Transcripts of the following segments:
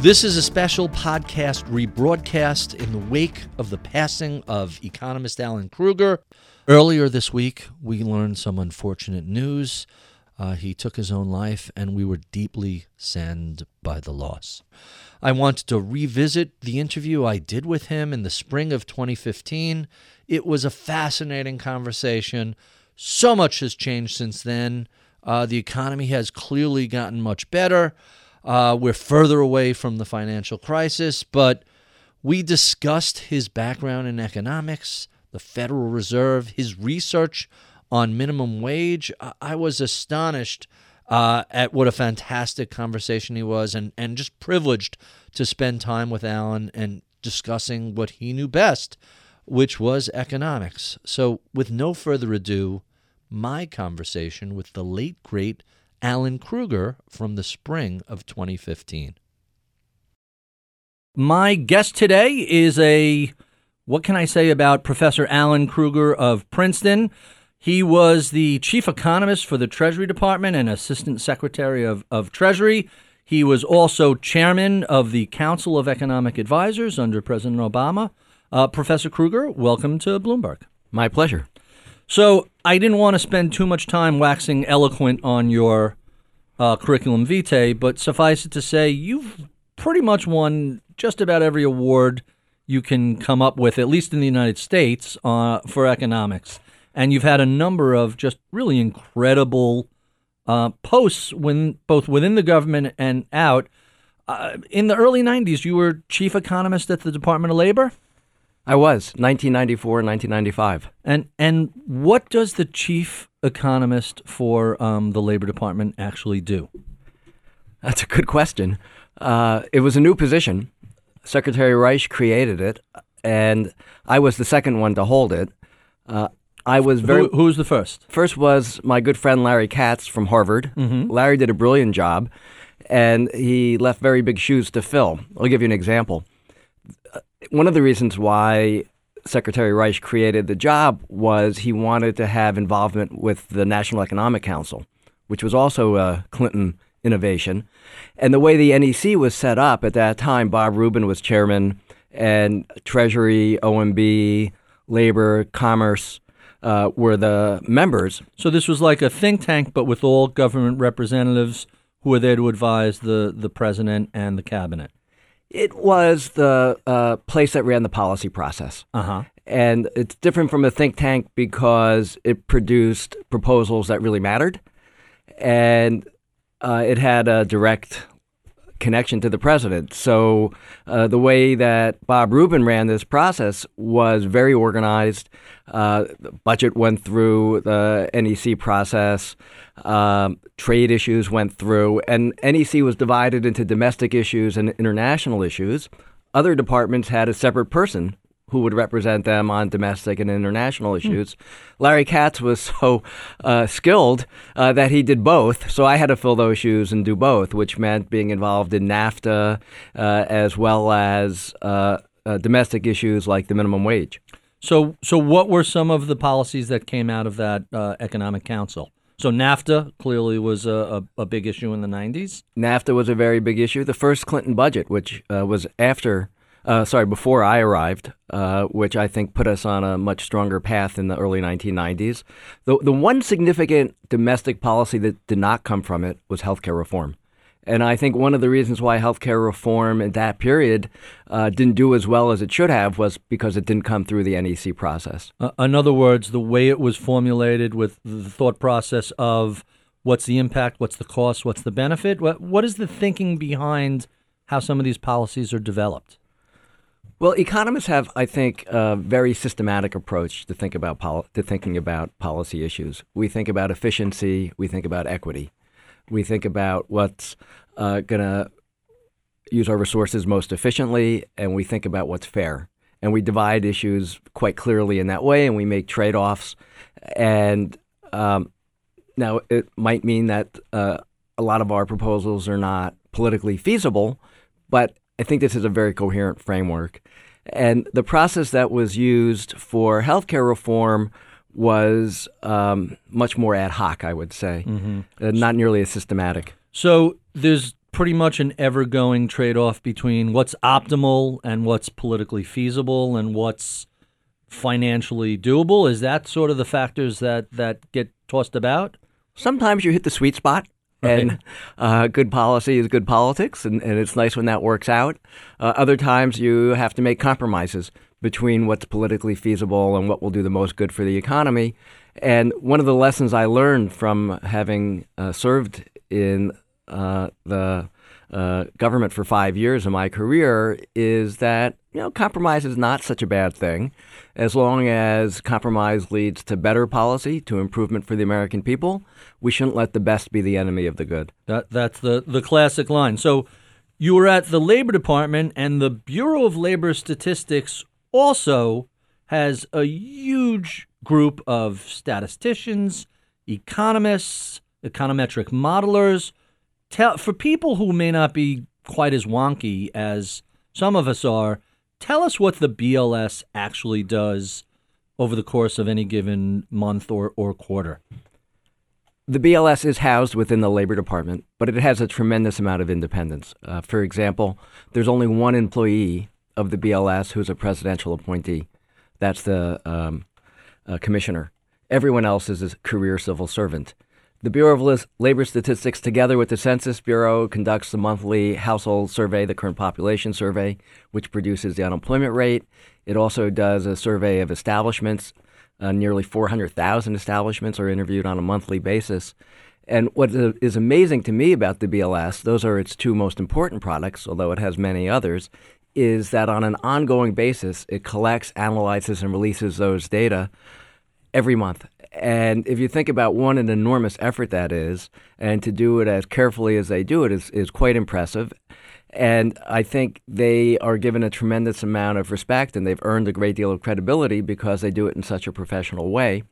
This is a special podcast rebroadcast in the wake of the passing of economist Alan Krueger. Earlier this week, we learned some unfortunate news. Uh, he took his own life, and we were deeply saddened by the loss. I wanted to revisit the interview I did with him in the spring of 2015. It was a fascinating conversation. So much has changed since then. Uh, the economy has clearly gotten much better. Uh, we're further away from the financial crisis, but we discussed his background in economics, the Federal Reserve, his research on minimum wage. I was astonished uh, at what a fantastic conversation he was, and, and just privileged to spend time with Alan and discussing what he knew best, which was economics. So, with no further ado, my conversation with the late, great Alan Krueger from the spring of 2015. My guest today is a, what can I say about Professor Alan Krueger of Princeton? He was the chief economist for the Treasury Department and Assistant Secretary of, of Treasury. He was also chairman of the Council of Economic Advisors under President Obama. Uh, Professor Krueger, welcome to Bloomberg. My pleasure. So I didn't want to spend too much time waxing eloquent on your uh, curriculum vitae, but suffice it to say, you've pretty much won just about every award you can come up with, at least in the United States, uh, for economics. And you've had a number of just really incredible uh, posts when both within the government and out. Uh, in the early 90s, you were chief economist at the Department of Labor. I was 1994 and 1995. And and what does the chief economist for um, the Labor Department actually do? That's a good question. Uh, it was a new position. Secretary Reich created it, and I was the second one to hold it. Uh, I was very. Who, who, was the first? First was my good friend Larry Katz from Harvard. Mm-hmm. Larry did a brilliant job, and he left very big shoes to fill. I'll give you an example one of the reasons why Secretary Reich created the job was he wanted to have involvement with the National Economic Council, which was also a Clinton innovation. And the way the NEC was set up at that time, Bob Rubin was chairman, and Treasury, OMB, Labor, Commerce uh, were the members. So this was like a think tank, but with all government representatives who were there to advise the, the president and the cabinet. It was the uh, place that ran the policy process. Uh-huh. And it's different from a think tank because it produced proposals that really mattered. And uh, it had a direct connection to the president. So uh, the way that Bob Rubin ran this process was very organized. Uh, the budget went through the NEC process. Um, trade issues went through, and NEC was divided into domestic issues and international issues. Other departments had a separate person who would represent them on domestic and international hmm. issues. Mm. Larry Katz was so uh, skilled uh, that he did both. So I had to fill those shoes and do both, which meant being involved in NAFTA uh, as well as uh, uh, domestic issues like the minimum wage. So, so what were some of the policies that came out of that uh, economic council? So NAFTA clearly was a, a, a, big issue in the 90s. NAFTA was a very big issue. The first Clinton budget, which was after uh, sorry, before I arrived, uh, which I think put us on a much stronger path in the early 1990s. The, the one significant domestic policy that did not come from it was healthcare reform. And I think one of the reasons why healthcare reform in that period uh, didn't do as well as it should have was because it didn't come through the NEC process. Uh, in other words, the way it was formulated with the thought process of what's the impact, what's the cost, what's the benefit, what, what is the thinking behind how some of these policies are developed? Well, economists have, I think, a very systematic approach to think about pol- to thinking about policy issues. We think about efficiency. We think about equity. We think about what's uh, going to use our resources most efficiently, and we think about what's fair. And we divide issues quite clearly in that way, and we make trade offs. And um, now it might mean that uh, a lot of our proposals are not politically feasible, but I think this is a very coherent framework. And the process that was used for healthcare reform was um, much more ad hoc, I would say, mm-hmm. uh, not nearly as systematic. So there's pretty much an ever going trade off between what's optimal and what's politically feasible and what's financially doable? Is that sort of the factors that, that get tossed about? Sometimes you hit the sweet spot. Right. And uh, good policy is good politics, and, and it's nice when that works out. Uh, other times you have to make compromises between what's politically feasible and what will do the most good for the economy. And one of the lessons I learned from having uh, served in uh, the uh, government for five years in my career is that you know compromise is not such a bad thing, as long as compromise leads to better policy, to improvement for the American people. We shouldn't let the best be the enemy of the good. That that's the the classic line. So you were at the Labor Department, and the Bureau of Labor Statistics also has a huge group of statisticians, economists, econometric modelers. Tell for people who may not be quite as wonky as some of us are. Tell us what the BLS actually does over the course of any given month or, or quarter. The BLS is housed within the Labor Department, but it has a tremendous amount of independence. Uh, for example, there's only one employee of the BLS who's a presidential appointee. That's the um, uh, commissioner. Everyone else is a career civil servant. The Bureau of Labor Statistics, together with the Census Bureau, conducts the monthly household survey, the current population survey, which produces the unemployment rate. It also does a survey of establishments. Uh, nearly 400,000 establishments are interviewed on a monthly basis. And what is amazing to me about the BLS, those are its two most important products, although it has many others, is that on an ongoing basis, it collects, analyzes, and releases those data every month. And if you think about one, an enormous effort that is, and to do it as carefully as they do it is, is quite impressive. And I think they are given a tremendous amount of respect and they've earned a great deal of credibility because they do it in such a professional way.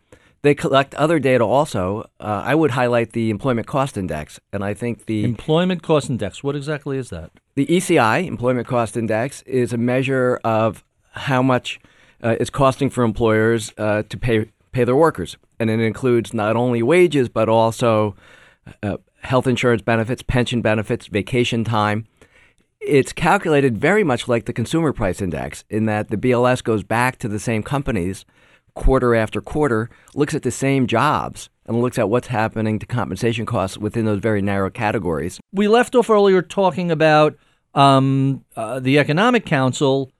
They collect other data also. Uh, I would highlight the Employment Cost Index. And I think the Employment Cost Index, what exactly is that? the ECI, Employment Cost Index, is a measure of how much uh, it's costing for employers uh, to pay pay their workers, and it includes not only wages but also uh, health insurance benefits, pension benefits, vacation time. It's calculated very much like the Consumer Price Index in that the BLS goes back to the same companies quarter after quarter, looks at the same jobs, and looks at what's happening to compensation costs within those very narrow categories. We left off earlier talking about um, uh, the Economic Council.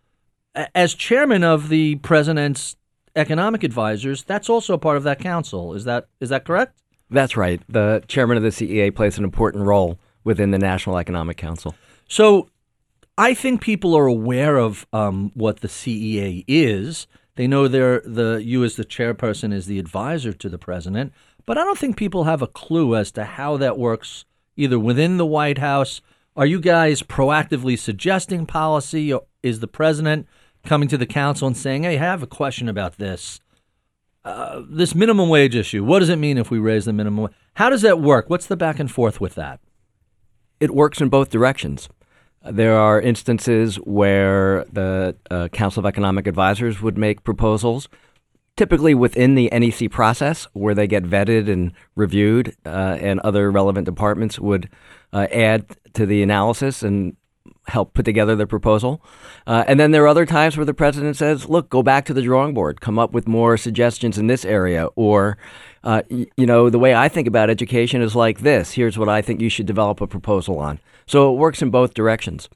As chairman of the president's economic advisors, that's also part of that council. Is that is that correct? That's right. The chairman of the CEA plays an important role within the National Economic Council. So I think people are aware of um, what the CEA is. They know they're the you as the chairperson is the advisor to the president, but I don't think people have a clue as to how that works either within the White House. Are you guys proactively suggesting policy, is the president coming to the council and saying, "Hey, I have a question about this"? Uh, this minimum wage issue. What does it mean if we raise the minimum? wa- How does that work? What's the back and forth with that? It works in both directions. There are instances where the uh, Council of Economic Advisors would make proposals, typically within the NEC process, where they get vetted and reviewed, uh, and other relevant departments would uh, add to the analysis and help put together the proposal. Uh, and then there are other times where the president says, look, go back to the drawing board, come up with more suggestions in this area. Or, uh, y- you know, the way I think about education is like this here's what I think you should develop a proposal on. So it works in both directions.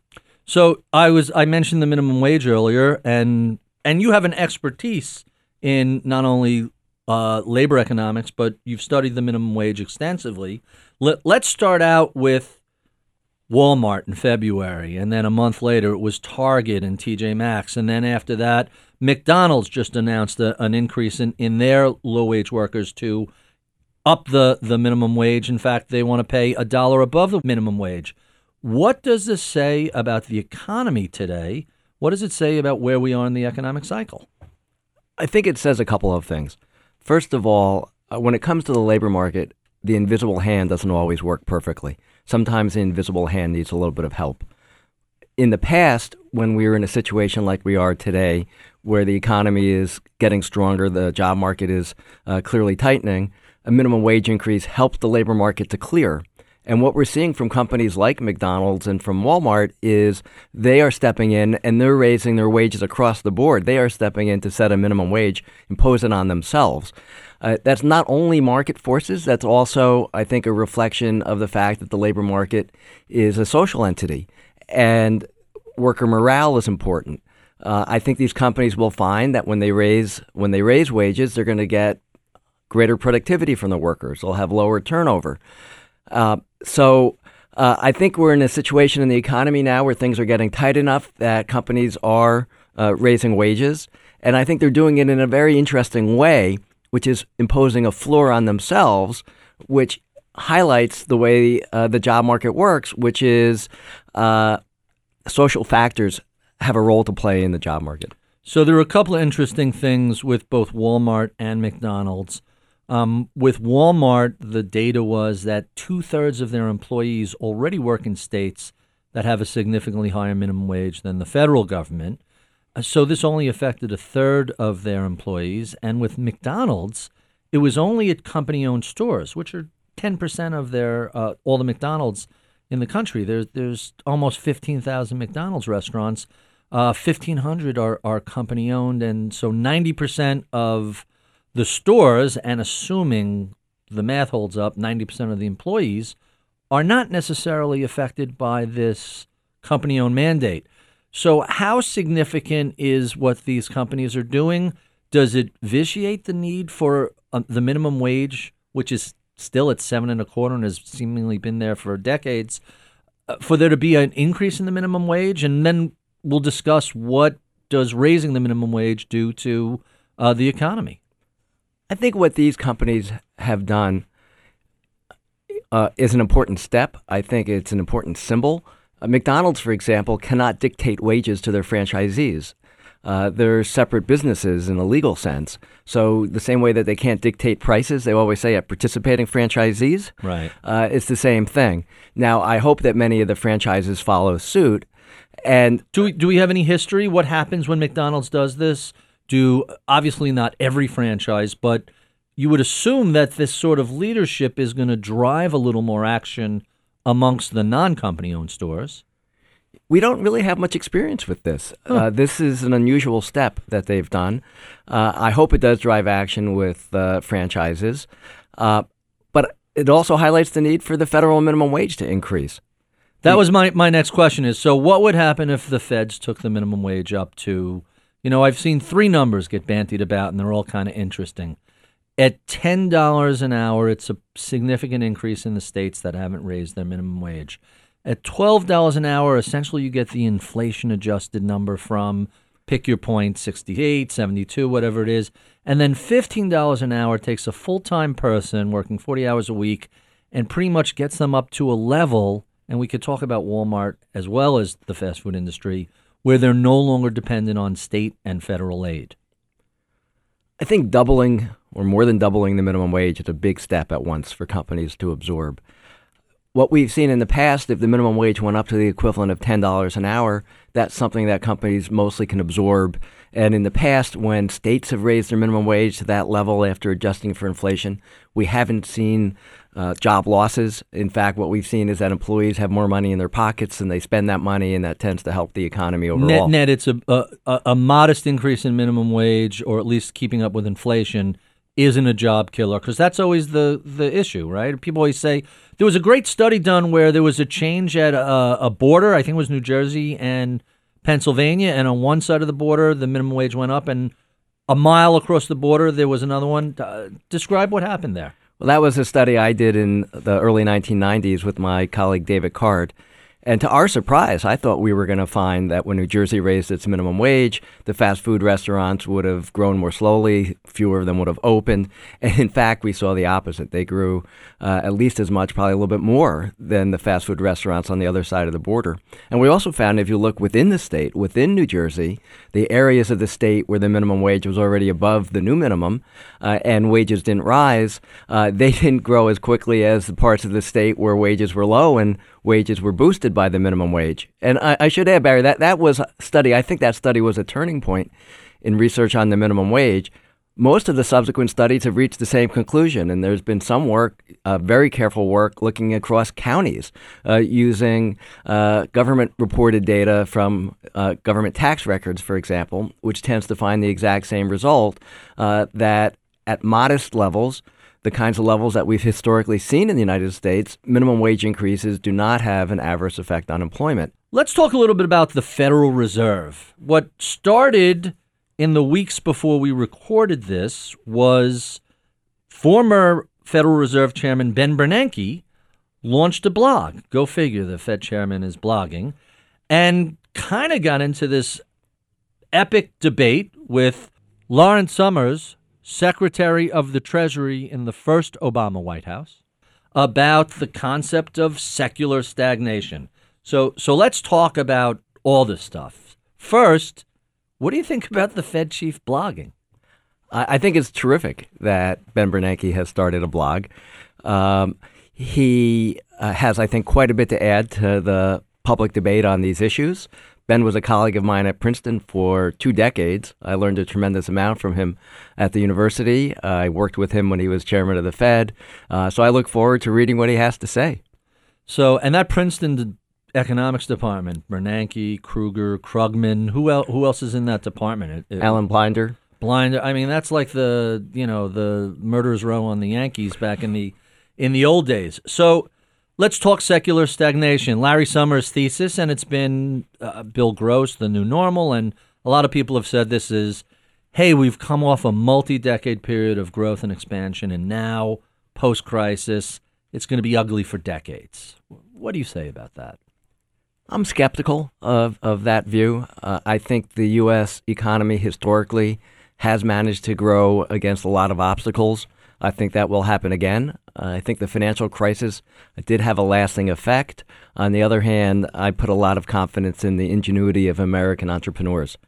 So I was I mentioned the minimum wage earlier, and and you have an expertise in not only uh, labor economics, but you've studied the minimum wage extensively. Let, let's start out with Walmart in February, and then a month later it was Target and TJ Maxx, and then after that McDonald's just announced a, an increase in, in their low wage workers to up the, the minimum wage. In fact, they want to pay a dollar above the minimum wage. What does this say about the economy today? What does it say about where we are in the economic cycle? I think it says a couple of things. First of all, uh, when it comes to the labor market, the invisible hand doesn't always work perfectly. Sometimes the invisible hand needs a little bit of help. In the past, when we were in a situation like we are today, where the economy is getting stronger, the job market is uh, clearly tightening, a minimum wage increase helped the labor market to clear. And what we're seeing from companies like McDonald's and from Walmart is they are stepping in and they're raising their wages across the board. They are stepping in to set a minimum wage, impose it on themselves. Uh, that's not only market forces, that's also, I think, a reflection of the fact that the labor market is a social entity and worker morale is important. Uh, I think these companies will find that when they raise when they raise wages, they're going to get greater productivity from the workers. They'll have lower turnover. Uh, so uh, I think we're in a situation in the economy now where things are getting tight enough that companies are uh, raising wages, and I think they're doing it in a very interesting way, which is imposing a floor on themselves, which highlights the way uh, the job market works, which is uh, social factors have a role to play in the job market. So there are a couple of interesting things with both Walmart and McDonald's. Um, with Walmart, the data was that two thirds of their employees already work in states that have a significantly higher minimum wage than the federal government. So this only affected a third of their employees. And with McDonald's, it was only at company owned stores, which are 10% of their uh, all the McDonald's in the country. There's there's almost 15,000 McDonald's restaurants. Uh, 1,500 are, are company owned, and so 90% of the stores, and assuming the math holds up, 90% of the employees are not necessarily affected by this company owned mandate. So, how significant is what these companies are doing? Does it vitiate the need for uh, the minimum wage, which is still at seven and a quarter and has seemingly been there for decades, uh, for there to be an increase in the minimum wage, and then we'll discuss what does raising the minimum wage do to uh, the economy. I think what these companies have done uh, is an important step. I think it's an important symbol. Uh, McDonald's, for example, cannot dictate wages to their franchisees. Uh, they're separate businesses in a legal sense. So the same way that they can't dictate prices, they always say at participating franchisees. Right. Uh, it's the same thing. Now, I hope that many of the franchises follow suit. And do we do we have any history? What happens when McDonald's does this? Do obviously not every franchise, but you would assume that this sort of leadership is going to drive a little more action amongst the non-company owned stores we don't really have much experience with this. Huh. Uh, this is an unusual step that they've done. Uh, I hope it does drive action with uh, franchises, uh, but it also highlights the need for the federal minimum wage to increase. That was my, my next question is so what would happen if the feds took the minimum wage up to you know I've seen three numbers get bantied about and they're all kind of interesting. At $10 an hour it's a significant increase in the states that haven't raised their minimum wage. At $12 an hour, essentially you get the inflation adjusted number from pick your point 68, 72, whatever it is. And then $15 an hour takes a full time person working 40 hours a week and pretty much gets them up to a level. And we could talk about Walmart as well as the fast food industry where they're no longer dependent on state and federal aid. I think doubling or more than doubling the minimum wage is a big step at once for companies to absorb what we've seen in the past, if the minimum wage went up to the equivalent of $10 an hour, that's something that companies mostly can absorb. And in the past, when states have raised their minimum wage to that level after adjusting for inflation, we haven't seen uh, job losses. In fact, what we've seen is that employees have more money in their pockets and they spend that money, and that tends to help the economy overall. Net, net it's a, a, a modest increase in minimum wage, or at least keeping up with inflation isn't a job killer because that's always the the issue, right? People always say there was a great study done where there was a change at a, a, border. I think it was New Jersey and Pennsylvania, and on one side of the border, the minimum wage went up, and a mile across the border, there was another one. Uh, describe what happened there. Well, that was a study I did in the early 1990s with my colleague David Card. And to our surprise, I thought we were going to find that when New Jersey raised its minimum wage, the fast food restaurants would have grown more slowly, fewer of them would have opened. And in fact, we saw the opposite. They grew uh, at least as much, probably a little bit more than the fast food restaurants on the other side of the border. And we also found if you look within the state, within New Jersey, the areas of the state where the minimum wage was already above the new minimum uh, and wages didn't rise, uh, they didn't grow as quickly as the parts of the state where wages were low and wages were boosted by the minimum wage. And I, I should add, Barry, that that was a study. I think that study was a turning point in research on the minimum wage. Most of the subsequent studies have reached the same conclusion, and there's been some work, uh, very careful work, looking across counties uh, using uh, government reported data from uh, government tax records, for example, which tends to find the exact same result uh, that at modest levels, the kinds of levels that we've historically seen in the United States, minimum wage increases do not have an adverse effect on employment. Let's talk a little bit about the Federal Reserve. What started in the weeks before we recorded this was former Federal Reserve Chairman Ben Bernanke launched a blog. Go figure, the Fed chairman is blogging, and kind of got into this epic debate with Lawrence Summers, Secretary of the Treasury in the first Obama White House, about the concept of secular stagnation. So, so let's talk about all this stuff. First, what do you think about the Fed chief blogging? I, I think it's terrific that Ben Bernanke has started a blog. Um, he uh, has, I think, quite a bit to add to the public debate on these issues. Ben was a colleague of mine at Princeton for two decades. I learned a tremendous amount from him at the university. Uh, I worked with him when he was chairman of the Fed. Uh, so I look forward to reading what he has to say. So, and that Princeton economics department, Bernanke, Krueger, Krugman, who else, who else is in that department? It, it, Alan Blinder. Blinder. I mean, that's like the, you know, the murderers row on the Yankees back in the in the old days. So, Let's talk secular stagnation. Larry Summers' thesis, and it's been uh, Bill Gross, the new normal, and a lot of people have said this is hey, we've come off a multi decade period of growth and expansion, and now, post crisis, it's going to be ugly for decades. What do you say about that? I'm skeptical of, of that view. Uh, I think the U.S. economy historically has managed to grow against a lot of obstacles. I think that will happen again. Uh, I think the financial crisis did have a lasting effect. On the other hand, I put a lot of confidence in the ingenuity of American entrepreneurs.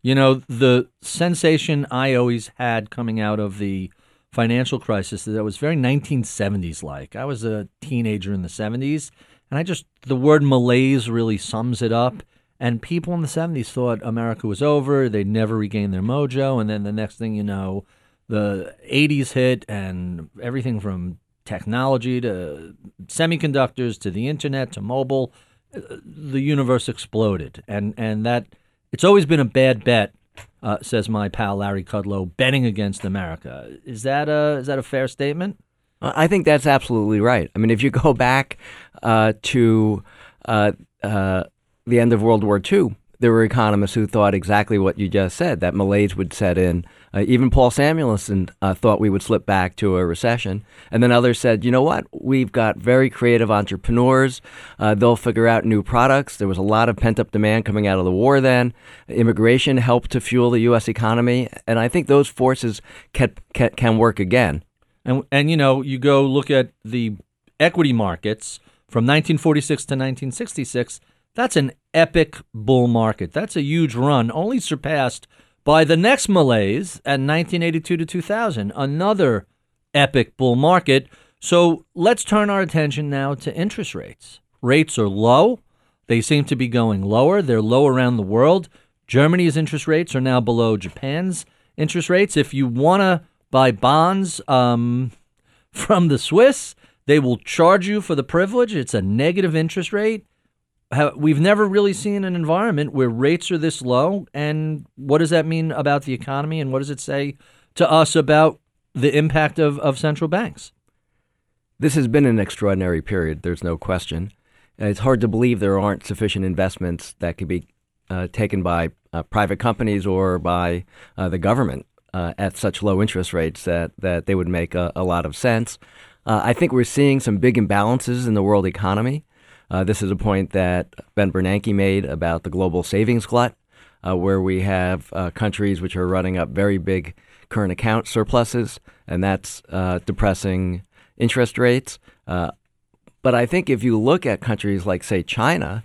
You know, the sensation I always had coming out of the financial crisis that was very 1970s like. I was a teenager in the 70s, and I just, the word malaise really sums it up. And people in the 70s thought America was over, they'd never regain their mojo, and then the next thing you know, the 80s hit and everything from technology to semiconductors to the internet to mobile uh, the universe exploded. And and that it's always been a bad bet uh, says my pal Larry Kudlow betting against America. Is that a is that a fair statement I think that's absolutely right I mean if you go back uh, to uh, uh, the end of World War II there were economists who thought exactly what you just said that malaise would set in. Uh, even Paul Samuelson uh, thought we would slip back to a recession. And then others said, you know what? We've got very creative entrepreneurs. Uh, they'll figure out new products. There was a lot of pent up demand coming out of the war then. Immigration helped to fuel the U.S. economy. And I think those forces can, work again. And, and, you know, you go look at the equity markets from 1946 to 1966 that's an epic bull market. That's a huge run, only surpassed by the next malaise at 1982 to 2000, another epic bull market. So let's turn our attention now to interest rates. Rates are low. They seem to be going lower. They're low around the world. Germany's interest rates are now below Japan's interest rates. If you want to buy bonds um, from the Swiss, they will charge you for the privilege. It's a negative interest rate we've never really seen an environment where rates are this low. And what does that mean about the economy? And what does it say to us about the impact of, of central banks? This has been an extraordinary period, there's no question. It's hard to believe there aren't sufficient investments that could be uh, taken by uh, private companies or by uh, the government uh, at such low interest rates that, that they would make a, a lot of sense. Uh, I think we're seeing some big imbalances in the world economy. Uh, this is a point that Ben Bernanke made about the global savings glut, uh, where we have uh, countries which are running up very big current account surpluses, and that's uh, depressing interest rates. But I think if you look at countries like, say, China,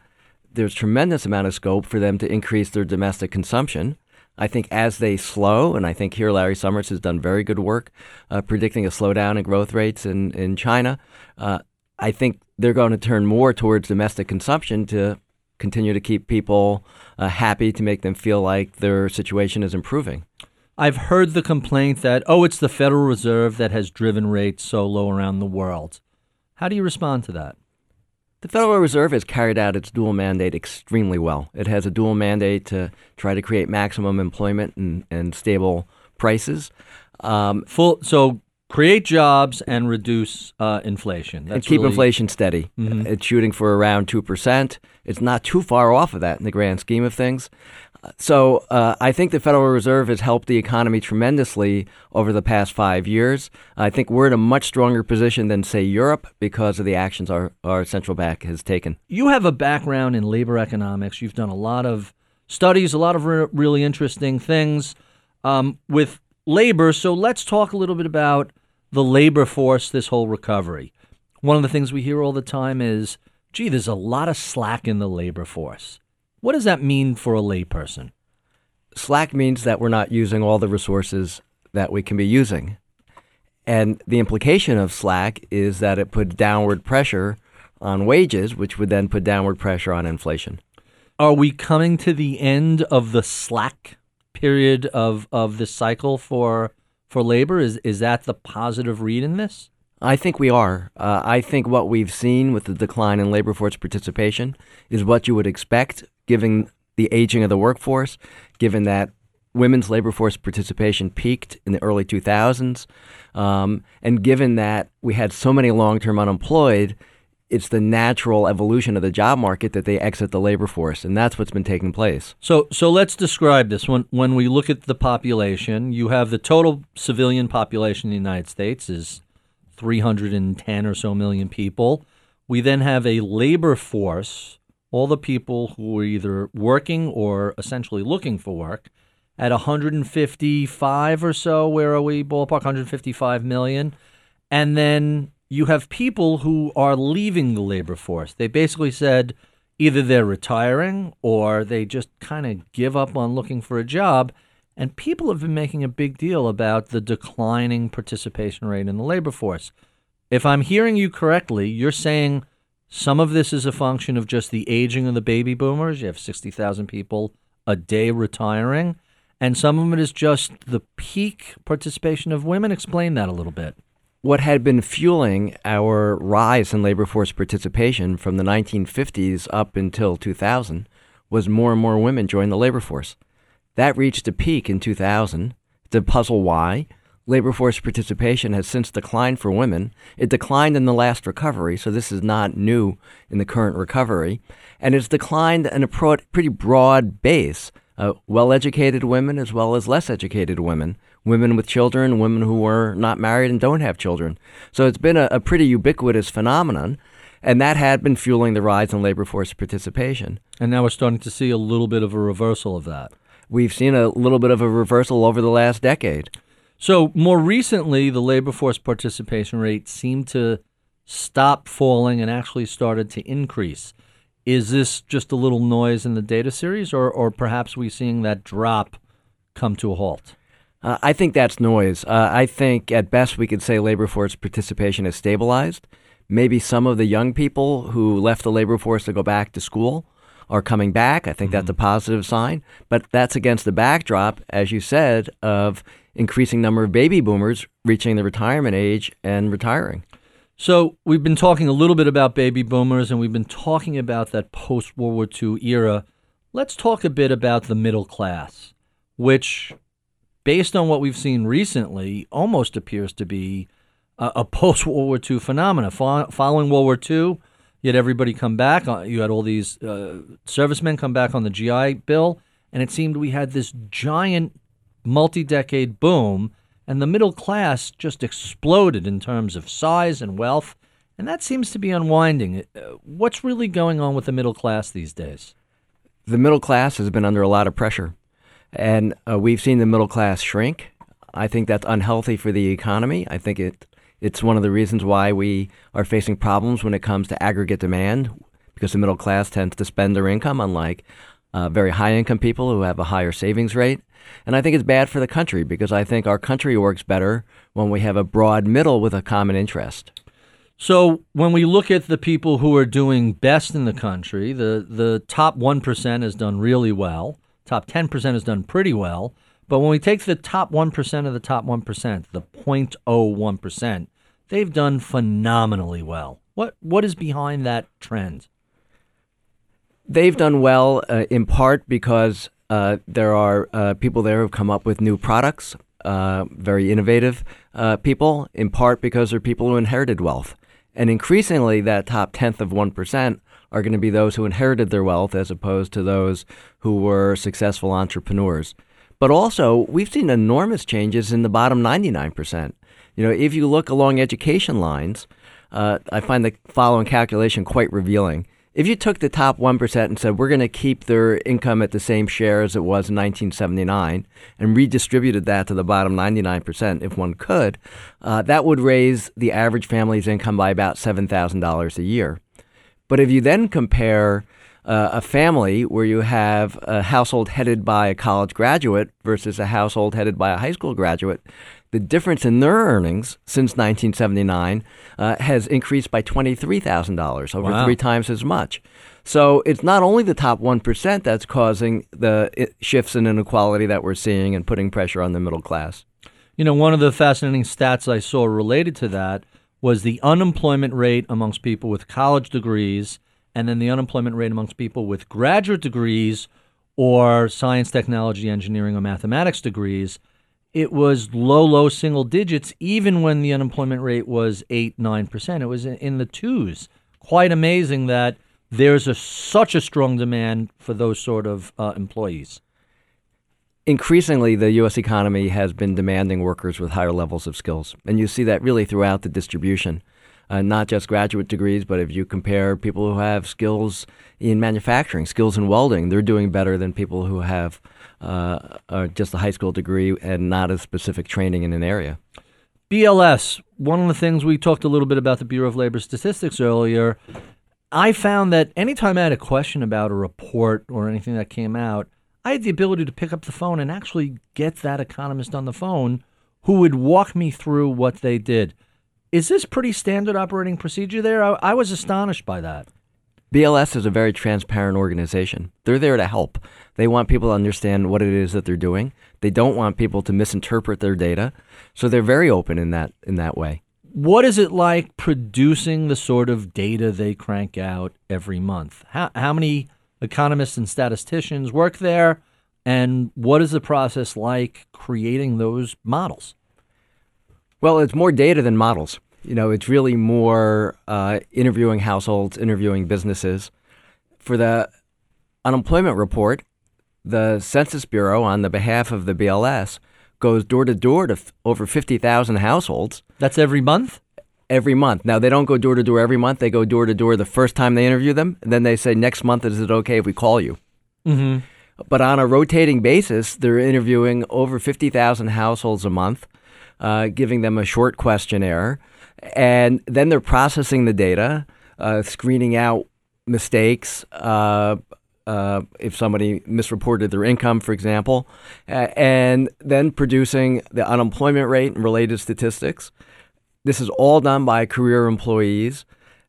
there's tremendous amount of scope for them to increase their domestic consumption. I think as they slow, and I think here Larry Summers has done very good work uh, predicting a slowdown in growth rates in, in China. Uh, I think they're going to turn more towards domestic consumption to continue to keep people uh, happy, to make them feel like their situation is improving. I've heard the complaint that, oh, it's the Federal Reserve that has driven rates so low around the world. How do you respond to that? The Federal Reserve has carried out its dual mandate extremely well. It has a dual mandate to try to create maximum employment and, and stable prices. Um, Full, so create jobs and reduce uh, inflation. That's and keep really... inflation steady. Mm-hmm. It's shooting for around 2%. It's not too far off of that in the grand scheme of things. So uh, I think the Federal Reserve has helped the economy tremendously over the past five years. I think we're in a much stronger position than, say, Europe because of the actions our, our central bank has taken. You have a background in labor economics. You've done a lot of studies, a lot of re- really interesting things um, with labor. So let's talk a little bit about the labor force, this whole recovery. One of the things we hear all the time is, gee, there's a lot of slack in the labor force. What does that mean for a layperson? Slack means that we're not using all the resources that we can be using. And the implication of slack is that it puts downward pressure on wages, which would then put downward pressure on inflation. Are we coming to the end of the slack period of, of the cycle for for labor? Is is that the positive read in this? I think we are. Uh, I think what we've seen with the decline in labor force participation is what you would expect given the aging of the workforce, given that women's labor force participation peaked in the early 2000s, um, and given that we had so many long term unemployed, it's the natural evolution of the job market that they exit the labor force, and that's what's been taking place. So, so let's describe this. When when we look at the population, you have the total civilian population in the United States is 310 or so million people. We then have a labor force all the people who are either working or essentially looking for work at 155 or so. Where are we? Ballpark 155 million. And then you have people who are leaving the labor force. They basically said either they're retiring or they just kind of give up on looking for a job. And people have been making a big deal about the declining participation rate in the labor force. If I'm hearing you correctly, you're saying some of this is a function of just the aging of the baby boomers. You have 60,000 people a day retiring. And some of it is just the peak participation of women. Explain that a little bit. What had been fueling our rise in labor force participation from the 1950s up until 2000 was more and more women joined the labor force. That reached a peak in 2000. To puzzle why, labor force participation has since declined for women. It declined in the last recovery, so this is not new in the current recovery. And it's declined in a pro- pretty broad base uh, well educated women as well as less educated women, women with children, women who are not married and don't have children. So it's been a, a pretty ubiquitous phenomenon. And that had been fueling the rise in labor force participation. And now we're starting to see a little bit of a reversal of that. We've seen a little bit of a reversal over the last decade. So, more recently, the labor force participation rate seemed to stop falling and actually started to increase. Is this just a little noise in the data series, or, or perhaps we seeing that drop come to a halt? Uh, I think that's noise. Uh, I think at best we could say labor force participation has stabilized. Maybe some of the young people who left the labor force to go back to school are coming back. I think mm-hmm. that's a positive sign. But that's against the backdrop, as you said, of increasing number of baby boomers reaching the retirement age and retiring. So we've been talking a little bit about baby boomers and we've been talking about that post World War II era. Let's talk a bit about the middle class, which, based on what we've seen recently, almost appears to be a, a post World War II phenomena. Fo- following World War II, you had everybody come back. Uh, you had all these uh, servicemen come back on the GI Bill, and it seemed we had this giant multi decade boom, and the middle class just exploded in terms of size and wealth. And that seems to be unwinding. Uh, what's really going on with the middle class these days? The middle class has been under a lot of pressure, and uh, we've seen the middle class shrink. I think that's unhealthy for the economy. I think it it's one of the reasons why we are facing problems when it comes to aggregate demand, because the middle class tends to spend their income, unlike uh, very high income people who have a higher savings rate. And I think it's bad for the country because I think our country works better when we have a broad middle with a common interest. So when we look at the people who are doing best in the country, the, the top 1% has done really well. Top 10% has done pretty well. But when we take the top 1% of the top 1%, the 0.01%, they've done phenomenally well. What what is behind that trend? They've done well uh, in part because uh, there are uh, people there who've come up with new products, uh, very innovative uh, people, in part because they're people who inherited wealth. And increasingly, that top tenth of 1% are going to be those who inherited their wealth as opposed to those who were successful entrepreneurs. But also, we've seen enormous changes in the bottom 99%. You know, if you look along education lines, uh, I find the following calculation quite revealing. If you took the top 1% and said, we're going to keep their income at the same share as it was in 1979 and redistributed that to the bottom 99%, if one could, uh, that would raise the average family's income by about $7,000 a year. But if you then compare uh, a family where you have a household headed by a college graduate versus a household headed by a high school graduate, the difference in their earnings since 1979 uh, has increased by $23,000, over Wow. three times as much. So it's not only the top 1% that's causing the shifts in inequality that we're seeing and putting pressure on the middle class. You know, one of the fascinating stats I saw related to that was the unemployment rate amongst people with college degrees and then the unemployment rate amongst people with graduate degrees or science, technology, engineering, or mathematics degrees. It was low, low single digits, even when the unemployment rate was 8 9%. It was in- the twos. Quite amazing that there's a, such a strong demand for those sort of uh, employees. increasingly the U.S. economy has been demanding workers with higher levels of skills, and you see that really throughout the distribution. Uh, not just graduate degrees, but if you compare people who have skills in manufacturing, skills in welding, they're doing better than people who have uh, uh, just a high school degree and not a specific training in an area. BLS, one of the things we talked a little bit about the Bureau of Labor Statistics earlier. I found that anytime I had a question about a report or anything that came out, I had the ability to pick up the phone and actually get that economist on the phone who would walk me through what they did. Is this pretty standard operating procedure there? I, I was astonished by that. BLS is a very transparent organization. They're there to help. They want people to understand what it is that they're doing. They don't want people to misinterpret their data. So they're very open in that in that way. What is it like producing the sort of data they crank out every month? How, how many economists and statisticians work there? And what is the process like creating those models? Well, it's more data than models. You know, it's really more uh, interviewing households, interviewing businesses. For the unemployment report, the Census Bureau, on the behalf of the BLS, goes door to door to f- over 50,000 households That's every month? every month. Now, they don't go door to door every month. They go door to door the first time they interview them. And then they say, next month, is it okay if we call you? Mm-hmm. But on a rotating basis, they're interviewing over 50,000 households a month, uh, giving them a short questionnaire. And then they're processing the data, uh, screening out mistakes. Uh, uh, if somebody misreported their income, for example, uh, and then producing the unemployment rate and related statistics. This is all done by career employees.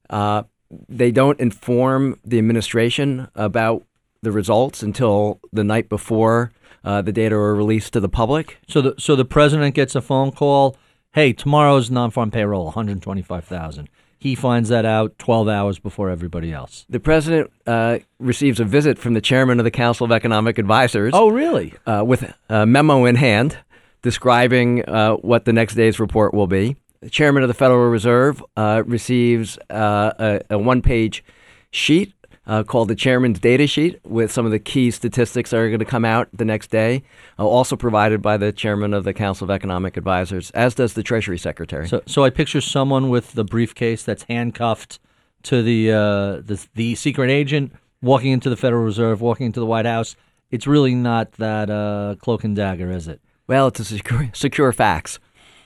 Uh, they don't inform the administration about the results until the night before uh, the data are released to the public. So the so the president gets a phone call. Hey, tomorrow's non-farm payroll, one hundred twenty-five thousand. He finds that out twelve hours before everybody else. The president uh, receives a visit from the chairman of the Council of Economic Advisors Oh, really? uh, with a memo in hand describing uh, what the next day's report will be. The chairman of the Federal Reserve uh, receives uh, a, a one page sheet uh, called the chairman's data sheet with some of the key statistics that are going to come out the next day, uh, also provided by the chairman of the Council of Economic Advisors, as does the Treasury Secretary. So, so I picture someone with the briefcase that's handcuffed to the uh, the the secret agent walking into the Federal Reserve, walking into the White House. It's really not that uh, cloak and dagger, is it? well, it's a secure, secure fax.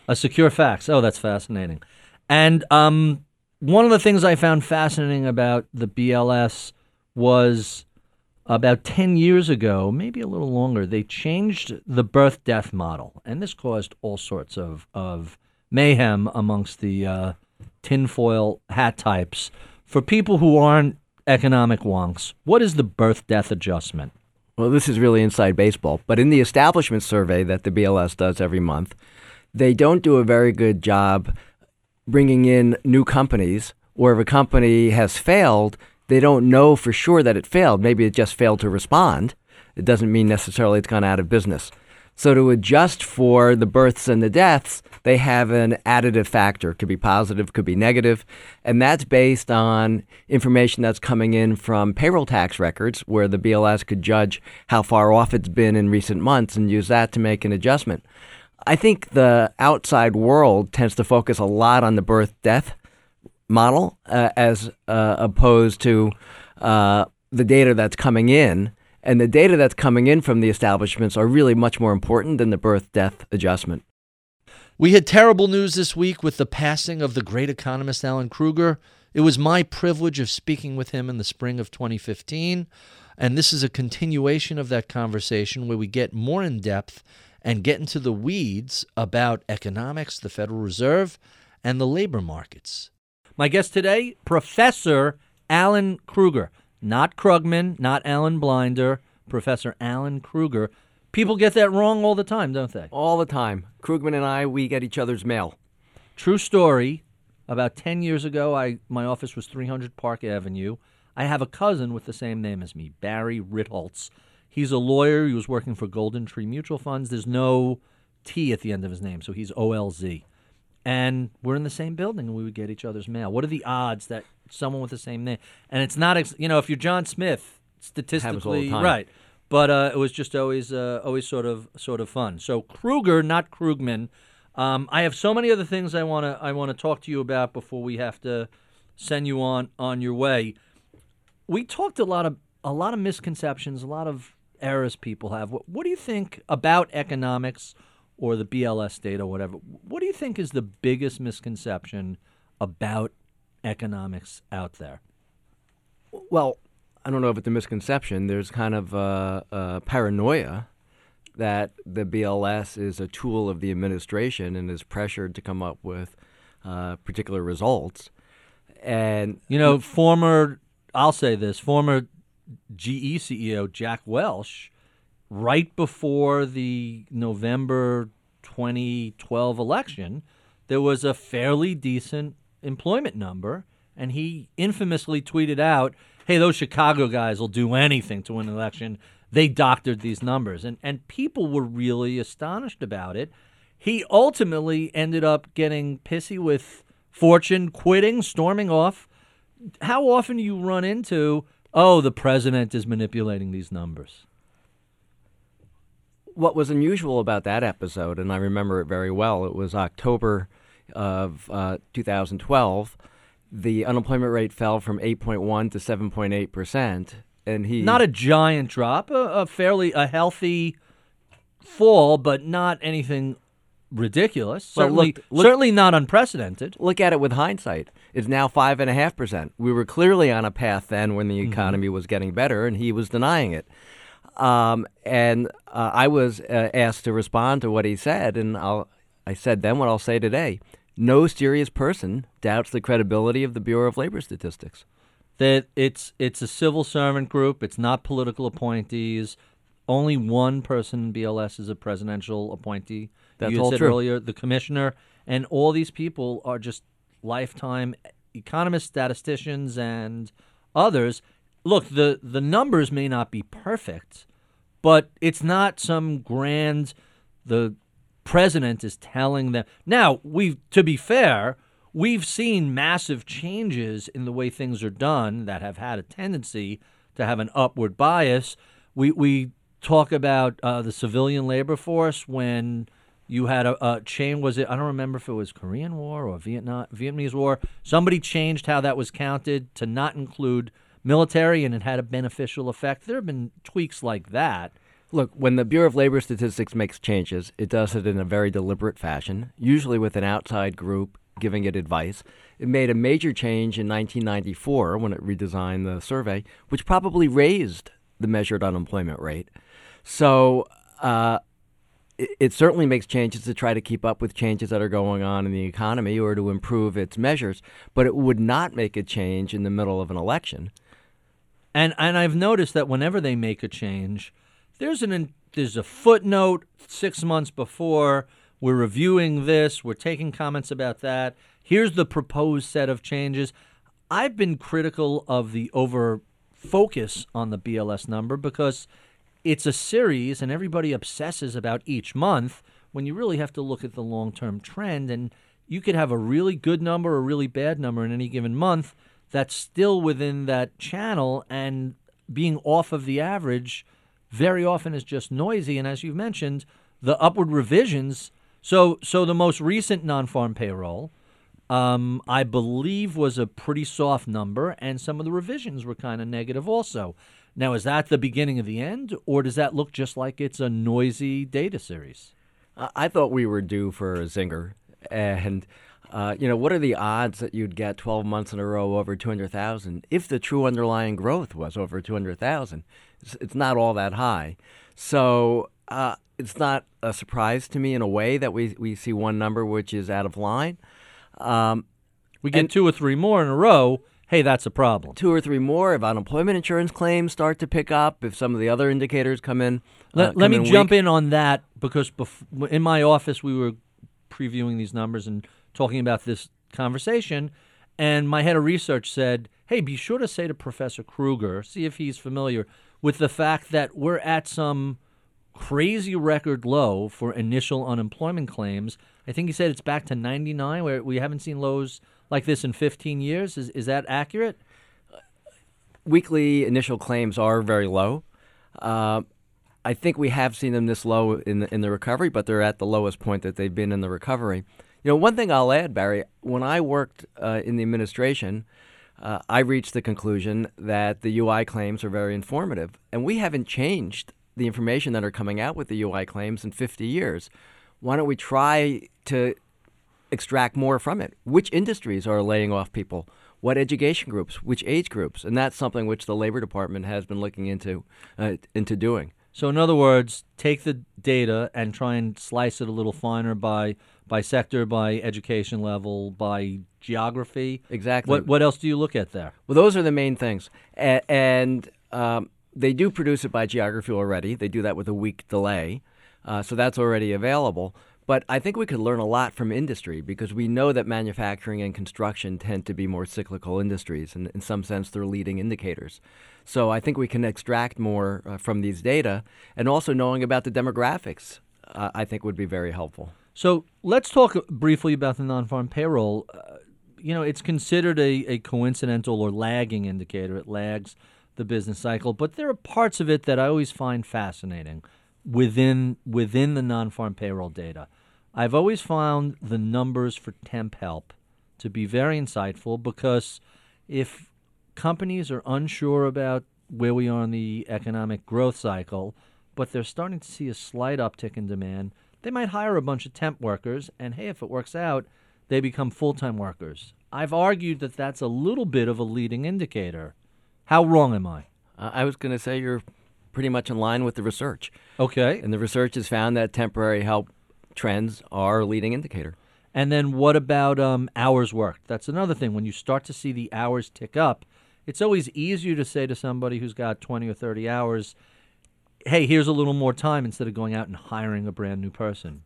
A secure fax. Oh, that's fascinating. And um, one of the things I found fascinating about the BLS was about 10 years ago, maybe a little longer, they changed the birth death model. And this caused all sorts of, of mayhem amongst the uh, tinfoil hat types. For people who aren't economic wonks, what is the birth death adjustment? well, this is really inside baseball, but in the establishment survey that the BLS does every month, they don't do a very good job bringing in new companies, or if a company has failed, they don't know for sure that it failed. Maybe it just failed to respond. It doesn't mean necessarily it's gone out of business. So to adjust for the births and the deaths, they have an additive factor. Could be positive, could be negative, and that's based on information that's coming in from payroll tax records, where the BLS could judge how far off it's been in recent months and use that to make an adjustment. I think the outside world tends to focus a lot on the birth death model uh, as uh, opposed to uh, the data that's coming in and the data that's coming in from the establishments are really much more important than the birth death adjustment. We had terrible news this week with the passing of the great economist Alan Krueger. It was my privilege of speaking with him in the spring of 2015. And this is a continuation of that conversation where we get more in depth and get into the weeds about economics, the Federal Reserve, and the labor markets. My guest today, Professor Alan Krueger, not Krugman, not Alan Blinder, Professor Alan Krueger. People get that wrong all the time, don't they? All the time. Krugman and I, we get each other's mail. True story. About 10 years ago, I my office was 300 Park Avenue. I have a cousin with the same name as me, Barry Ritholtz. He's a lawyer. He was working for Golden Tree Mutual Funds. There's no T at the end of his name, so he's OLZ. And we're in the same building, and we would get each other's mail. What are the odds that someone with the same name. And it's not, ex- you know, if you're John Smith, statistically, right. But uh, it was just always, uh, always sort of, sort of fun. So Krueger, not Krugman. Um, I have so many other things I want to, I want to talk to you about before we have to send you on, on your way. We talked a lot of, a lot of misconceptions, a lot of errors people have. What, what do you think about economics or the BLS data, whatever? What do you think is the biggest misconception about economics out there? Well, I don't know if it's a misconception. There's kind of a, a paranoia that the BLS is a tool of the administration and is pressured to come up with uh, particular results. And you know, former I'll say this former GE CEO Jack Welch, right before the November 2012 election, there was a fairly decent employment number, and he infamously tweeted out, "Hey, those Chicago guys will do anything to win an election." They doctored these numbers, and and people were really astonished about it. He ultimately ended up getting pissy with Fortune, quitting, storming off. How often do you run into, oh, the president is manipulating these numbers? What was unusual about that episode, and I remember it very well, it was October of uh, 2012, the unemployment rate fell from 8.1 to 7.8 percent, and he not a giant drop, a, a, fairly a healthy fall, but not anything ridiculous. Certainly, look, look, certainly not unprecedented. Look at it with hindsight. It's now five and a half percent. We were clearly on a path then when the mm-hmm. economy mm-hmm. was getting better, and he was denying it. Um, and uh, I was uh, asked to respond to what he said, and I'll, I said then what I'll say today no serious person doubts the credibility of the Bureau of Labor Statistics. That it's it's a civil servant group. It's not political appointees. Only one person in BLS is a presidential appointee. That's you all said true. earlier the commissioner, and all these people are just lifetime economists, statisticians, and others. Look, the the numbers may not be perfect, but it's not some grand the president is telling them. Now, we to be fair, we've seen massive changes in the way things are done that have had a tendency to have an upward bias. We we talk about uh, the civilian labor force when you had a, a, chain was it I don't remember if it was Korean War or Vietnam Vietnamese War. Somebody changed how that was counted to not include military and it had a beneficial effect. There have been tweaks like that. Look, when the Bureau of Labor Statistics makes changes, it does it in a very deliberate fashion, usually with an outside group giving it advice. It made a major change in 1994 when it redesigned the survey, which probably raised the measured unemployment rate. So uh, it, certainly makes changes to try to keep up with changes that are going on in the economy or to improve its measures, but it would not make a change in the middle of an election. And and I've noticed that whenever they make a change, there's an there's a footnote six months before we're reviewing this, we're taking comments about that. Here's the proposed set of changes. I've been critical of the over focus on the BLS number because it's a series and everybody obsesses about each month when you really have to look at the long term trend. And you could have a really good number or a really bad number in any given month that's still within that channel and being off of the average very often is just noisy. And as you've mentioned, the upward revisions. So, so the most recent non-farm payroll, um, I believe, was a pretty soft number, and some of the revisions were kind of negative also. Now, is that the beginning of the end, or does that look just like it's a noisy data series? I thought we were due for a zinger, and uh, you know, what are the odds that you'd get 12 months in a row over 200,000 if the true underlying growth was over 200,000? It's, it's, not all that high. So uh, it's not a surprise to me in a way that we, we see one number which is out of line. Um, we get two or three more in a row. Hey, that's a problem. Two or three more if unemployment insurance claims start to pick up, if some of the other indicators come in. Let, uh, let me in jump weak. in on that because bef- in my office we were previewing these numbers and talking about this conversation, and my head of research said, "Hey, be sure to say to Professor Krueger, see if he's familiar with the fact that we're at some crazy record low for initial unemployment claims. I think he said it's back to 99, where we haven't seen lows like this in 15 years. Is is that accurate? Weekly initial claims are very low. Uh, I think we have seen them this low in the, in the recovery, but they're at the lowest point that they've been in the recovery. You know, one thing I'll add, Barry, when I worked uh, in the administration, uh, I reached the conclusion that the UI claims are very informative, and we haven't changed the information that are coming out with the UI claims in 50 years. Why don't we try to extract more from it? Which industries are laying off people? What education groups? Which age groups? And that's something which the Labor Department has been looking into uh, into doing. So, in other words, take the data and try and slice it a little finer by by sector, by education level, by geography. Exactly. What what else do you look at there? Well, those are the main things, A- and um, they do produce it by geography already. They do that with a week delay, uh, so that's already available. But I think we could learn a lot from industry because we know that manufacturing and construction tend to be more cyclical industries, and in some sense, they're leading indicators. So I think we can extract more uh, from these data, and also knowing about the demographics, uh, I think would be very helpful. So let's talk briefly about the non-farm payroll. Uh, you know, it's considered a, a coincidental or lagging indicator. It lags the business cycle, but there are parts of it that I always find fascinating within within the non-farm payroll data. I've always found the numbers for temp help to be very insightful because if companies are unsure about where we are in the economic growth cycle, but they're starting to see a slight uptick in demand, they might hire a bunch of temp workers, and hey, if it works out, they become full time workers. I've argued that that's a little bit of a leading indicator. How wrong am I? Uh, I was going to say you're pretty much in line with the research. Okay. And the research has found that temporary help trends are a leading indicator. And then what about um, hours worked? That's another thing. When you start to see the hours tick up, it's always easier to say to somebody who's got 20 or 30 hours, hey, here's a little more time instead of going out and hiring a brand new person.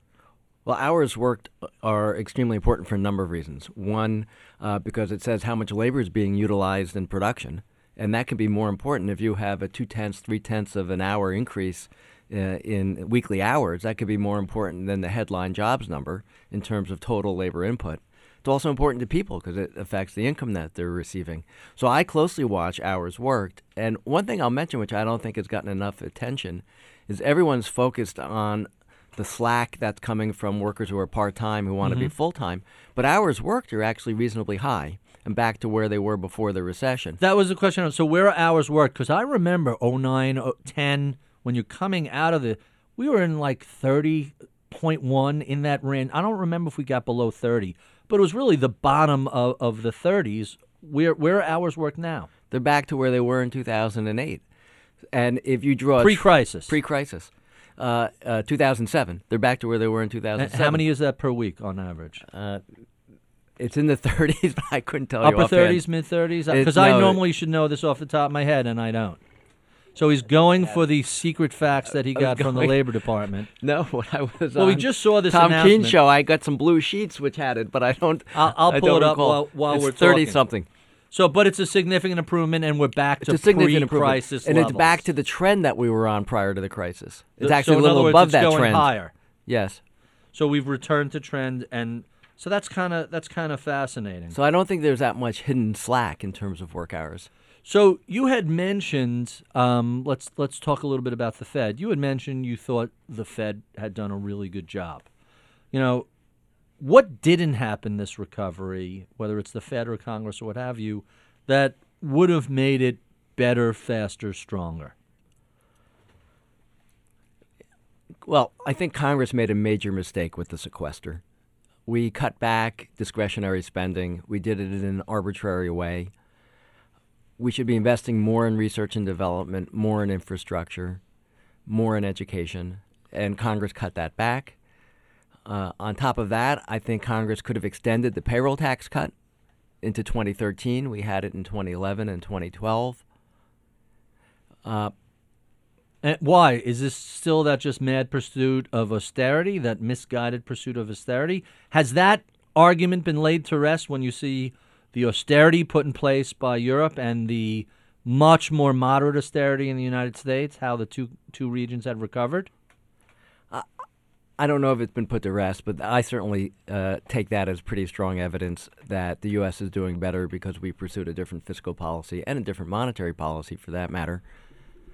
Well, hours worked are extremely important for a number of reasons. One, uh, because it says how much labor is being utilized in production, and that can be more important if you have a two tenths, three tenths of an hour increase uh, Uh, in weekly hours. That could be more important than the headline jobs number in terms of total labor input. It's also important to people because it affects the income that they're receiving. So I closely watch hours worked. And one thing I'll mention, which I don't think has gotten enough attention, is everyone's focused on the slack that's coming from workers who are part time who want to be mm-hmm. full time. But hours worked are actually reasonably high and back to where they were before the recession. That was the question. So where are hours worked? Because I remember 09, 10, when you're coming out of the, we were in like 30.1 in that range. I don't remember if we got below 30, but it was really the bottom of, of the 30s. Where, where are hours worked now? They're back to where they were in 2008. And if you draw Pre-crisis. pre-crisis, uh, uh, 2007, they're back to where they were in And 2007. How many is that per week on average? Uh, it's in the 30s, but I couldn't tell Upper you offhand. 30s, mid 30s? It- Because I no, it- normally should know this off the top of my head, and I don't. So he's going for the secret facts uh, that he got from the Labor Department. No, when I was Well, we on just saw this Tom announcement. Keene show, I got some blue sheets which had it, but I don't. I'll- I'll I pull don't it up recall. while- while it's we're thirty talking. something. So, but it's a significant improvement, and we're back It's to a significant improvement, pre-crisis and levels. it's back to the trend that we were on prior to the crisis. It's So actually in a little other words, above it's that going trend. higher. Yes. So we've returned to trend, and so that's kind of that's kind of fascinating. So I don't think there's that much hidden slack in terms of work hours. So you had mentioned, um, let's let's talk a little bit about the Fed. You had mentioned you thought the Fed had done a really good job. You know, what didn't happen this recovery, whether it's the Fed or Congress or what have you, that would have made it better, faster, stronger? Well, I think Congress made a major mistake with the sequester. We cut back discretionary spending. We did it in an arbitrary way. We should be investing more in research and development, more in infrastructure, more in education, and Congress cut that back. Uh, on top of that, I think Congress could have extended the payroll tax cut into 2013. We had it in 2011 and 2012. Uh, And why is this still that just mad pursuit of austerity, that misguided pursuit of austerity? Has that argument been laid to rest when you see the austerity put in place by Europe and the much more moderate austerity in the United States? How the two two regions have recovered? I don't know if it's been put to rest, but I certainly uh, take that as pretty strong evidence that the U.S. is doing better because we pursued a different fiscal policy and a different monetary policy, for that matter.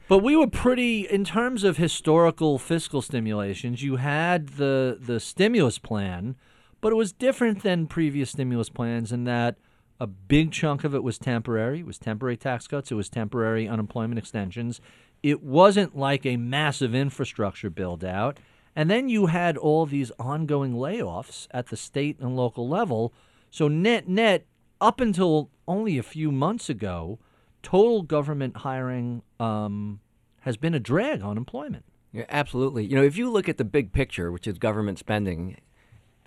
But we were pretty in terms of historical fiscal stimulations. You had the the stimulus plan, but it was different than previous stimulus plans in that a big chunk of it was temporary. It was temporary tax cuts. It was temporary unemployment extensions. It wasn't like a massive infrastructure build out. And then you had all these ongoing layoffs at the state and local level. So net net, up until only a few months ago, total government hiring um, has been a drag on employment. Yeah, absolutely. You know, if you look at the big picture, which is government spending,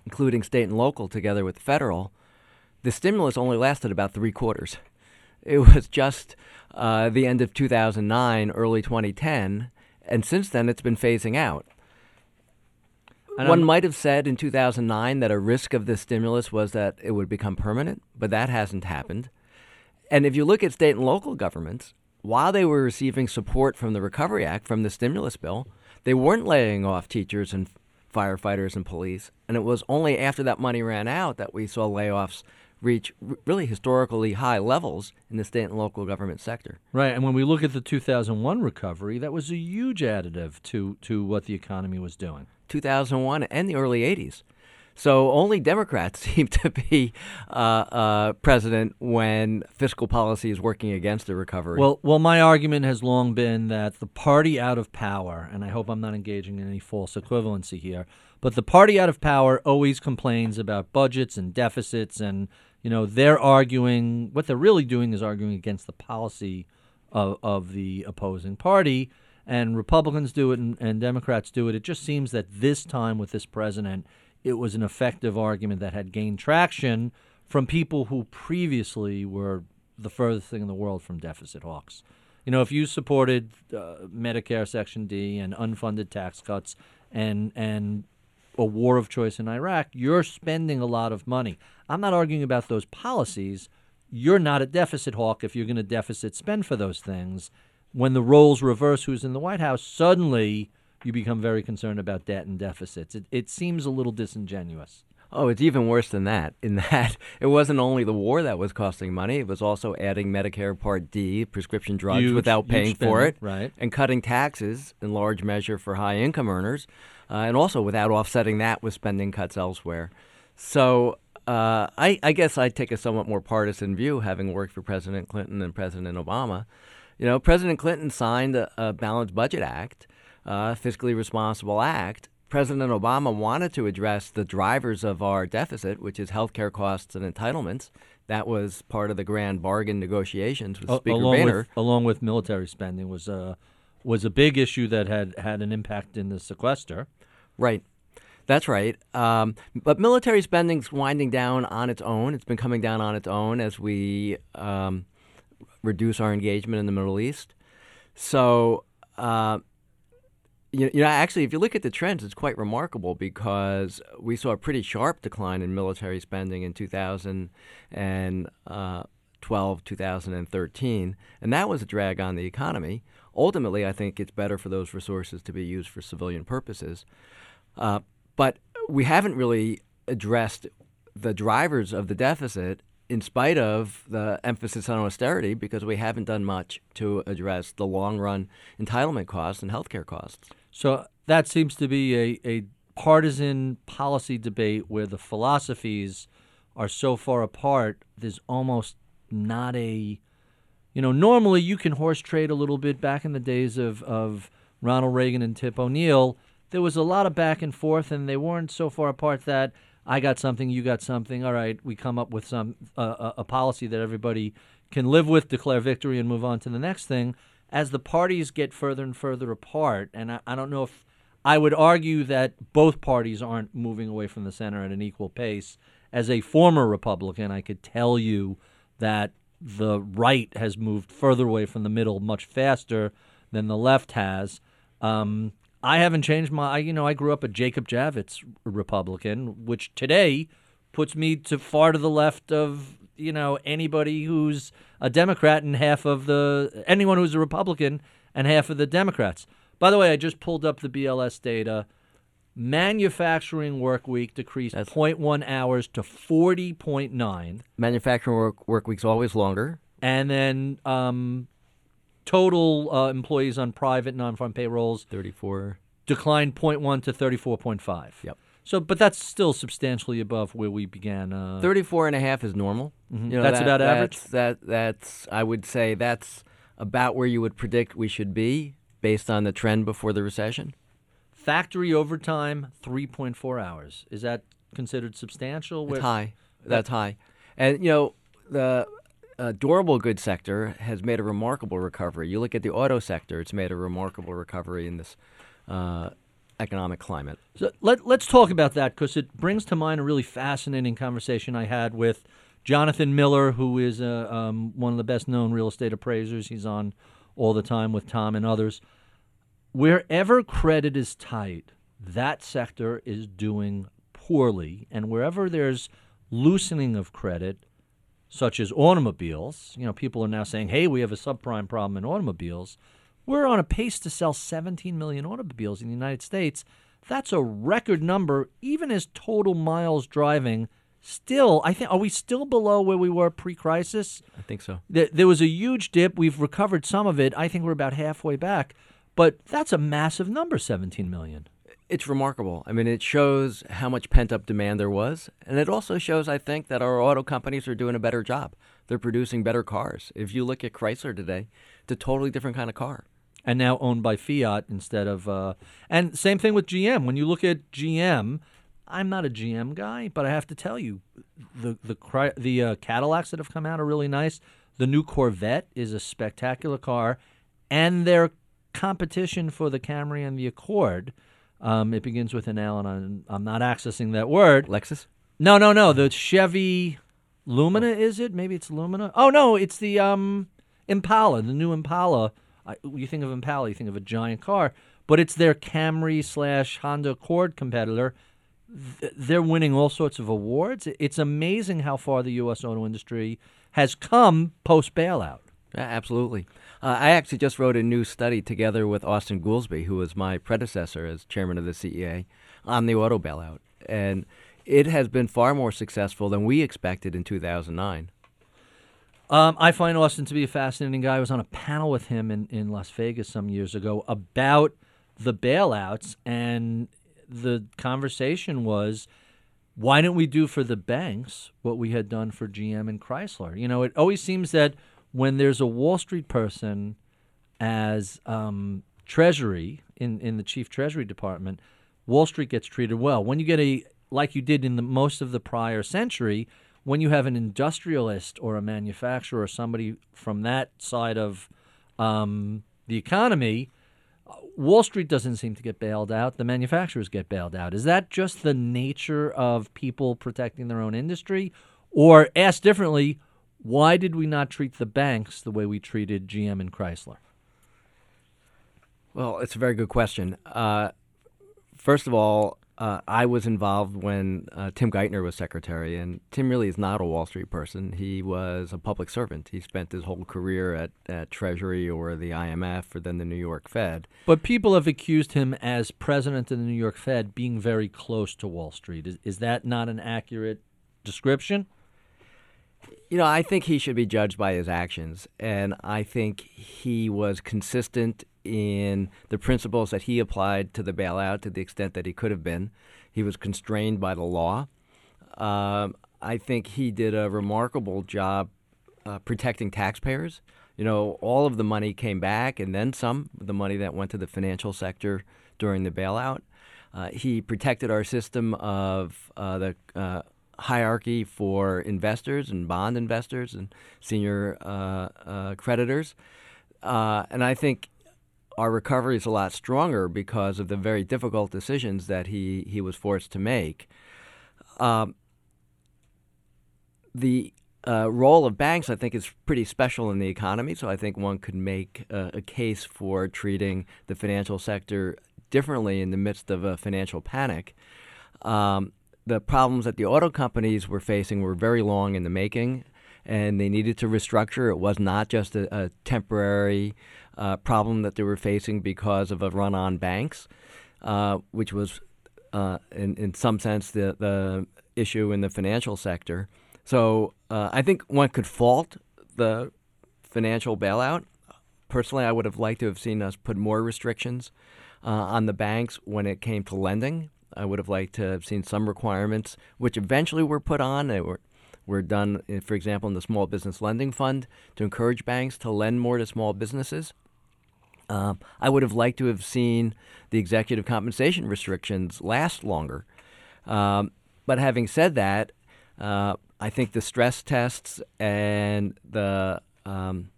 including state and local together with federal, the stimulus only lasted about three quarters. It was just uh, the end of 2009, early 2010, and since then it's been phasing out. And One I'm- might have said in 2009 that a risk of this stimulus was that it would become permanent, but that hasn't happened. And if you look at state and local governments, while they were receiving support from the Recovery Act, from the stimulus bill, they weren't laying off teachers and firefighters and police. And it was only after that money ran out that we saw layoffs reach really historically high levels in the state and local government sector. Right, and when we look at the 2001 recovery, that was a huge additive to to what the economy was doing. 2001 and the early 80s. So only Democrats seem to be uh, uh, president when fiscal policy is working against the recovery. Well, well, my argument has long been that the party out of power, and I hope I'm not engaging in any false equivalency here, but the party out of power always complains about budgets and deficits, and you know they're arguing what they're really doing is arguing against the policy of, of the opposing party, and Republicans do it and, and Democrats do it. It just seems that this time with this president, it was an effective argument that had gained traction from people who previously were the furthest thing in the world from deficit hawks. You know, if you supported uh, Medicare Section D and unfunded tax cuts and and a war of choice in Iraq, you're spending a lot of money. I'm not arguing about those policies. You're not a deficit hawk if you're going to deficit spend for those things. When the roles reverse who's in the White House, suddenly you become very concerned about debt and deficits. It, it seems a little disingenuous. Oh, it's even worse than that, in that it wasn't only the war that was costing money, it was also adding Medicare Part D, prescription drugs, Huge- without paying for it, right. and cutting taxes in large measure for high income earners, uh, and also without offsetting that with spending cuts elsewhere. So uh, I, I guess I take a somewhat more partisan view, having worked for President Clinton and President Obama. You know, President Clinton signed a, a Balanced Budget Act, uh, fiscally responsible act. President Obama wanted to address the drivers of our deficit, which is healthcare costs and entitlements. That was part of the grand bargain negotiations with Speaker along Boehner. with along with military spending was a was a big issue that had had an impact in the sequester. Right. That's right. Um, but military spending's winding down on its own. It's been coming down on its own as we um, reduce our engagement in the Middle East. So, uh, you, know, actually, if you look at the trends, it's quite remarkable because we saw a pretty sharp decline in military spending in 2012, 2013, and that was a drag on the economy. Ultimately, I think it's better for those resources to be used for civilian purposes. Uh, but we haven't really addressed the drivers of the deficit in spite of the emphasis on austerity because we haven't done much to address the long run entitlement costs and healthcare costs. So that seems to be a, a partisan policy debate where the philosophies are so far apart, there's almost not a. You know, normally you can horse trade a little bit back in the days of, of Ronald Reagan and Tip O'Neill. There was a lot of back and forth, and they weren't so far apart that I got something, you got something. All right, we come up with some uh, a policy that everybody can live with, declare victory, and move on to the next thing. As the parties get further and further apart, and I, I don't know if I would argue that both parties aren't moving away from the center at an equal pace. As a former Republican, I could tell you that the right has moved further away from the middle much faster than the left has. Um, I haven't changed my. You know, I grew up a Jacob Javits Republican, which today puts me to far to the left of you know anybody who's a Democrat and half of the anyone who's a Republican and half of the Democrats. By the way, I just pulled up the BLS data. Manufacturing work week decreased That's- 0.1 hours to 40.9. Manufacturing work, work week's always longer. And then um, total uh, employees on private non-farm payrolls 34. declined 0.1 to 34.5. Yep. So, but that's still substantially above where we began. Uh, 34 and a half is normal. Mhm. You know, That's that- about average? That's, that, that's, I would say that's about where you would predict we should be based on the trend before the recession. factory overtime 3.4 hours. Is that considered substantial? It's high. That's high. And, you know, the uh, durable goods sector has made a remarkable recovery. You look at the auto sector, it's made a remarkable recovery in this uh, economic climate. So let, let's talk about that because it brings to mind a really fascinating conversation I had with Jonathan Miller, who is uh, um, one of the best known real estate appraisers. He's on all the time with Tom and others. Wherever credit is tight, that sector is doing poorly. And wherever there's loosening of credit, such as automobiles, you know, people are now saying, hey, we have a subprime problem in automobiles. We're on a pace to sell 17 million automobiles in the United States. That's a record number, even as total miles driving. Still, I think, are we still below where we were pre crisis? I think so. There, there was a huge dip. We've recovered some of it. I think we're about halfway back. But that's a massive number, 17 million. It's remarkable. I mean, it shows how much pent up demand there was. And it also shows, I think, that our auto companies are doing a better job. They're producing better cars. If you look at Chrysler today, it's a totally different kind of car. And now owned by Fiat instead of. Uh, and same thing with GM. When you look at GM, I'm not a GM guy, but I have to tell you, the the the uh, Cadillacs that have come out are really nice. The new Corvette is a spectacular car, and their competition for the Camry and the Accord. Um, it begins with an L, and I'm, I'm not accessing that word. Lexus? No, no, no. The Chevy Lumina is it? Maybe it's Lumina. Oh no, it's the um Impala, the new Impala. I, you think of Impala, you think of a giant car, but it's their Camry slash Honda Accord competitor. Th- They're winning all sorts of awards. It's amazing how far the U.S. auto industry has come post bailout. Yeah, absolutely. Uh, I actually just wrote a new study together with Austan Goolsbee, who was my predecessor as chairman of the CEA, on the auto bailout. And it has been far more successful than we expected in 2009. Um, I find Austan to be a fascinating guy. I was on a panel with him in, in Las Vegas some years ago about the bailouts, and the conversation was why don't we do for the banks what we had done for GM and Chrysler? You know, it always seems that when there's a Wall Street person as um, Treasury in, in the Chief Treasury Department, Wall Street gets treated well. When you get a like you did in the most of the prior century, when you have an industrialist or a manufacturer or somebody from that side of um, the economy, uh, Wall Street doesn't seem to get bailed out. The manufacturers get bailed out. Is that just the nature of people protecting their own industry? Or asked differently, why did we not treat the banks the way we treated GM and Chrysler? Well, it's a very good question. Uh, first of all, uh, I was involved when uh, Tim Geithner was secretary, and Tim really is not a Wall Street person. He was a public servant. He spent his whole career at, at Treasury or the IMF or then the New York Fed. But people have accused him as president of the New York Fed being very close to Wall Street. Is, is that not an accurate description? You know, I think he should be judged by his actions, and I think he was consistent in the principles that he applied to the bailout to the extent that he could have been. He was constrained by the law. Um, I think he did a remarkable job uh, protecting taxpayers. You know, all of the money came back, and then some, of the money that went to the financial sector during the bailout. Uh, he protected our system of uh, the uh, hierarchy for investors and bond investors and senior uh, uh, creditors. and I think our recovery is a lot stronger because of the very difficult decisions that he, he was forced to make. Um, the uh, role of banks, I think, is pretty special in the economy. So I think one could make a, a case for treating the financial sector differently in the midst of a financial panic. Um, the problems that the auto companies were facing were very long in the making, and they needed to restructure. It was not just a, a temporary uh, problem that they were facing because of a run on banks, uh, which was, uh, in, in some sense, the, the issue in the financial sector. So uh, I think one could fault the financial bailout. Personally, I would have liked to have seen us put more restrictions uh, on the banks when it came to lending. I would have liked to have seen some requirements, which eventually were put on. They were were done, eh, for example, in the Small Business Lending Fund to encourage banks to lend more to small businesses. Uh, I would have liked to have seen the executive compensation restrictions last longer. Um, but having said that, uh, I think the stress tests and the um,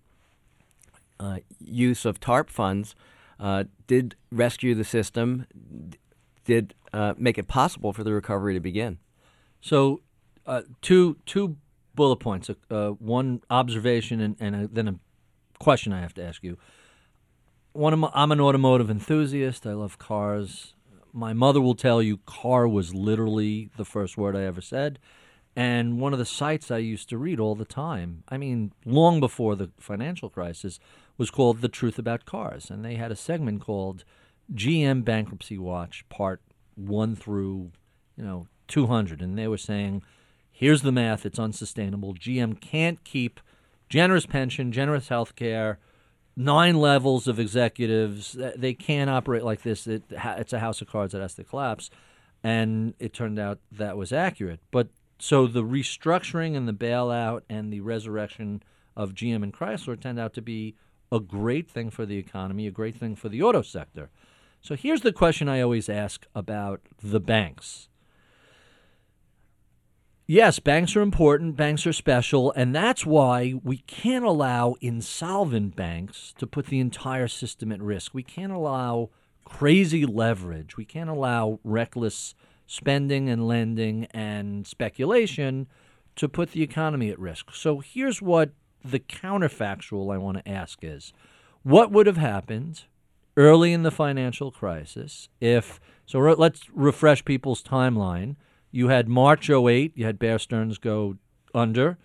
uh, use of TARP funds uh, did rescue the system, did uh, make it possible for the recovery to begin. So uh, two two bullet points. Uh, one observation and, and a, then a question I have to ask you. One, my, I'm an automotive enthusiast. I love cars. My mother will tell you, car was literally the first word I ever said. And one of the sites I used to read all the time, I mean, long before the financial crisis, was called The Truth About Cars. And they had a segment called GM Bankruptcy Watch, part one through, you know, 200. And they were saying, Here's the math it's unsustainable. GM can't keep generous pension, generous health care, nine levels of executives. Uh, they can't operate like this. It, it's a house of cards that has to collapse. And it turned out that was accurate. But so the restructuring and the bailout and the resurrection of GM and Chrysler turned out to be a great thing for the economy, a great thing for the auto sector. So here's the question I always ask about the banks Yes, banks are important, banks are special, and that's why we can't allow insolvent banks to put the entire system at risk. We can't allow crazy leverage. We can't allow reckless spending and lending and speculation to put the economy at risk. So here's what the counterfactual I want to ask is what would have happened early in the financial crisis if so let's refresh people's timeline you had March 08, you had Bear Stearns go under,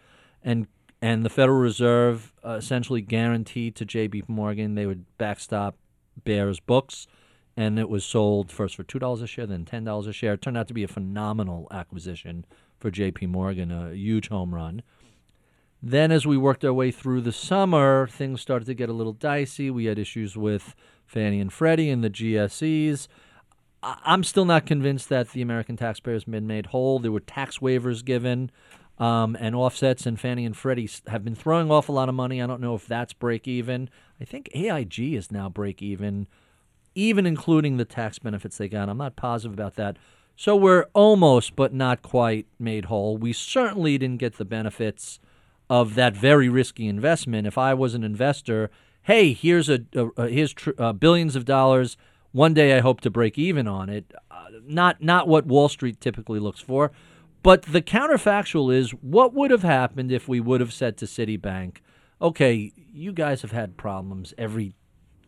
and and the Federal Reserve uh, essentially guaranteed to J.P. Morgan they would backstop Bear's books, and it was sold first for two dollars a share, then ten dollars a share. It turned out to be a phenomenal acquisition for J.P. Morgan, a huge home run. Then, as we worked our way through the summer, things started to get a little dicey. We had issues with Fannie and Freddie and the GSEs. I'm still not convinced that the American taxpayer has been made whole. There were tax waivers given um, and offsets, and Fannie and Freddie have been throwing off a lot of money. I don't know if that's break even. I think AIG is now break even, even including the tax benefits they got. I'm not positive about that. So we're almost, but not quite, made whole. We certainly didn't get the benefits of that very risky investment. If I was an investor, hey, here's a, a, a here's tr- uh, billions of dollars one day I hope to break even on it. Uh, not not what Wall Street typically looks for, but the counterfactual is what would have happened if we would have said to Citibank, "Okay, you guys have had problems every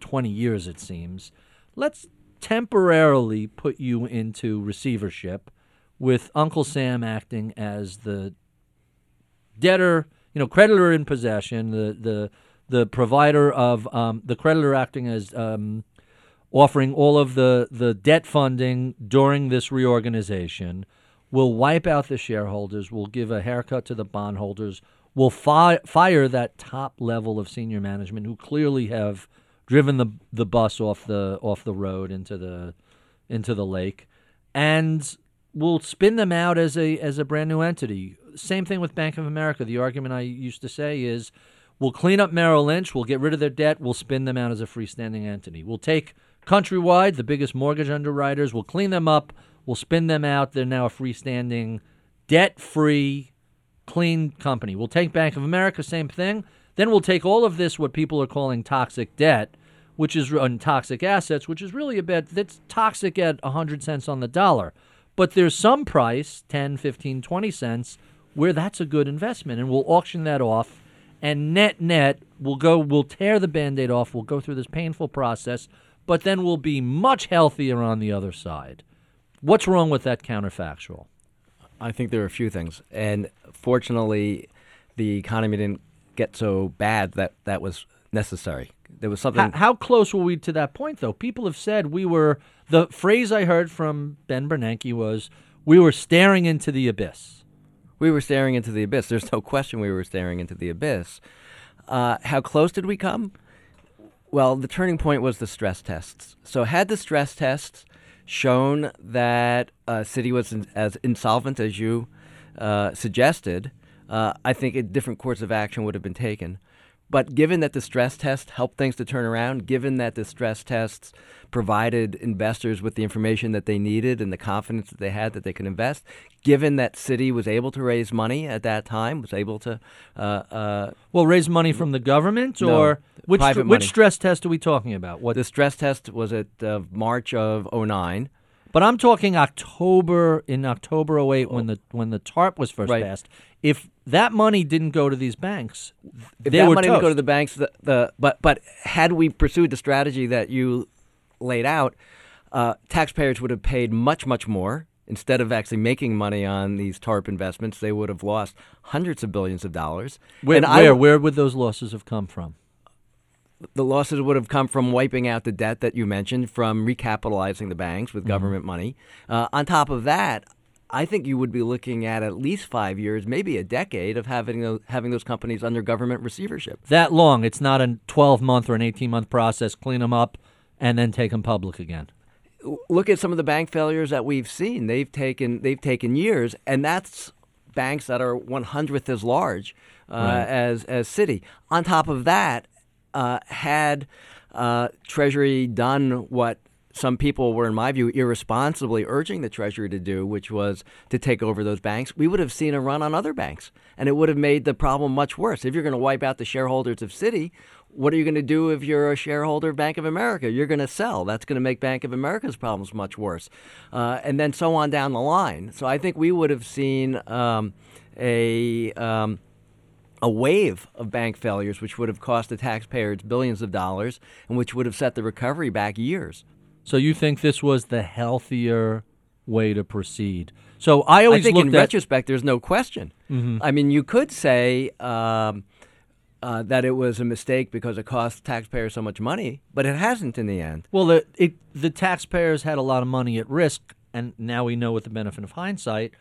20 years, it seems. Let's temporarily put you into receivership with Uncle Sam acting as the debtor, you know, creditor in possession, the the the provider of um, the creditor acting as um, offering all of the the debt funding during this reorganization. Will wipe out the shareholders. Will give a haircut to the bondholders. Will fi- fire that top level of senior management who clearly have driven the the bus off the off the road into the into the lake, and will spin them out as a as a brand new entity. Same thing with Bank of America. The argument I used to say is we'll clean up Merrill Lynch, we'll get rid of their debt, we'll spin them out as a freestanding entity. We'll take Countrywide, the biggest mortgage underwriters, we'll clean them up, we'll spin them out. They're now a freestanding, debt-free, clean company. We'll take Bank of America, same thing. Then we'll take all of this, what people are calling toxic debt, which is on toxic assets, which is really a bet that's toxic at 100 cents on the dollar. But there's some price, 10, 15, 20 cents, where that's a good investment. And we'll auction that off. And net, net, we'll go, we'll tear the band aid off. We'll go through this painful process, but then we'll be much healthier on the other side. What's wrong with that counterfactual? I think there are a few things. And fortunately, the economy didn't get so bad that that was necessary. There was something. How, how, close were we to that point, though? People have said we were. The phrase I heard from Ben Bernanke was, "We were staring into the abyss." We were staring into the abyss. There's no question we were staring into the abyss. Uh, how close did we come? Well, the turning point was the stress tests. So, had the stress tests shown that uh, Citi was in, as insolvent as you uh, suggested, uh, I think a different course of action would have been taken. But given that the stress test helped things to turn around, given that the stress tests provided investors with the information that they needed and the confidence that they had that they could invest, given that Citi was able to raise money at that time, was able to. Uh, uh, well, raise money from the government no, or which, private which stress test are we talking about? What the stress test was at uh, March of 09. But I'm talking October in October 08 when the when the TARP was first Right. passed. If that money didn't go to these banks, If that money didn't go to the banks, the, the but but had we pursued the strategy that you laid out, uh, taxpayers would have paid much much more. Instead of actually making money on these TARP investments, they would have lost hundreds of billions of dollars. where, And where w- where would those losses have come from? the losses would have come from wiping out the debt that you mentioned, from recapitalizing the banks Mm-hmm. with government money. Uh, on top of that, I think you would be looking at at least five years, maybe a decade, of having those, having those companies under government receivership. That long. It's not a 12 month or an 18 month process. Clean them up and then take them public again. look at some of the bank failures that we've seen. They've taken they've taken years, and that's banks that are one hundredth as large uh, Right. as as Citi. On top of that, uh, had uh, Treasury done what some people were, in my view, irresponsibly urging the Treasury to do, which was to take over those banks, we would have seen a run on other banks, and it would have made the problem much worse. If you're going to wipe out the shareholders of Citi, what are you going to do if you're a shareholder of Bank of America? You're going to sell. That's going to make Bank of America's problems much worse, uh, and then so on down the line. So I think we would have seen um, a um, a wave of bank failures, which would have cost the taxpayers billions of dollars, and which would have set the recovery back years. So you think this was the healthier way to proceed? So I always I think in at retrospect, there's no question. I mean, you could say um, uh, that it was a mistake because it cost taxpayers so much money, but it hasn't in the end. Well, the, it, the taxpayers had a lot of money at risk, and now we know with the benefit of hindsight,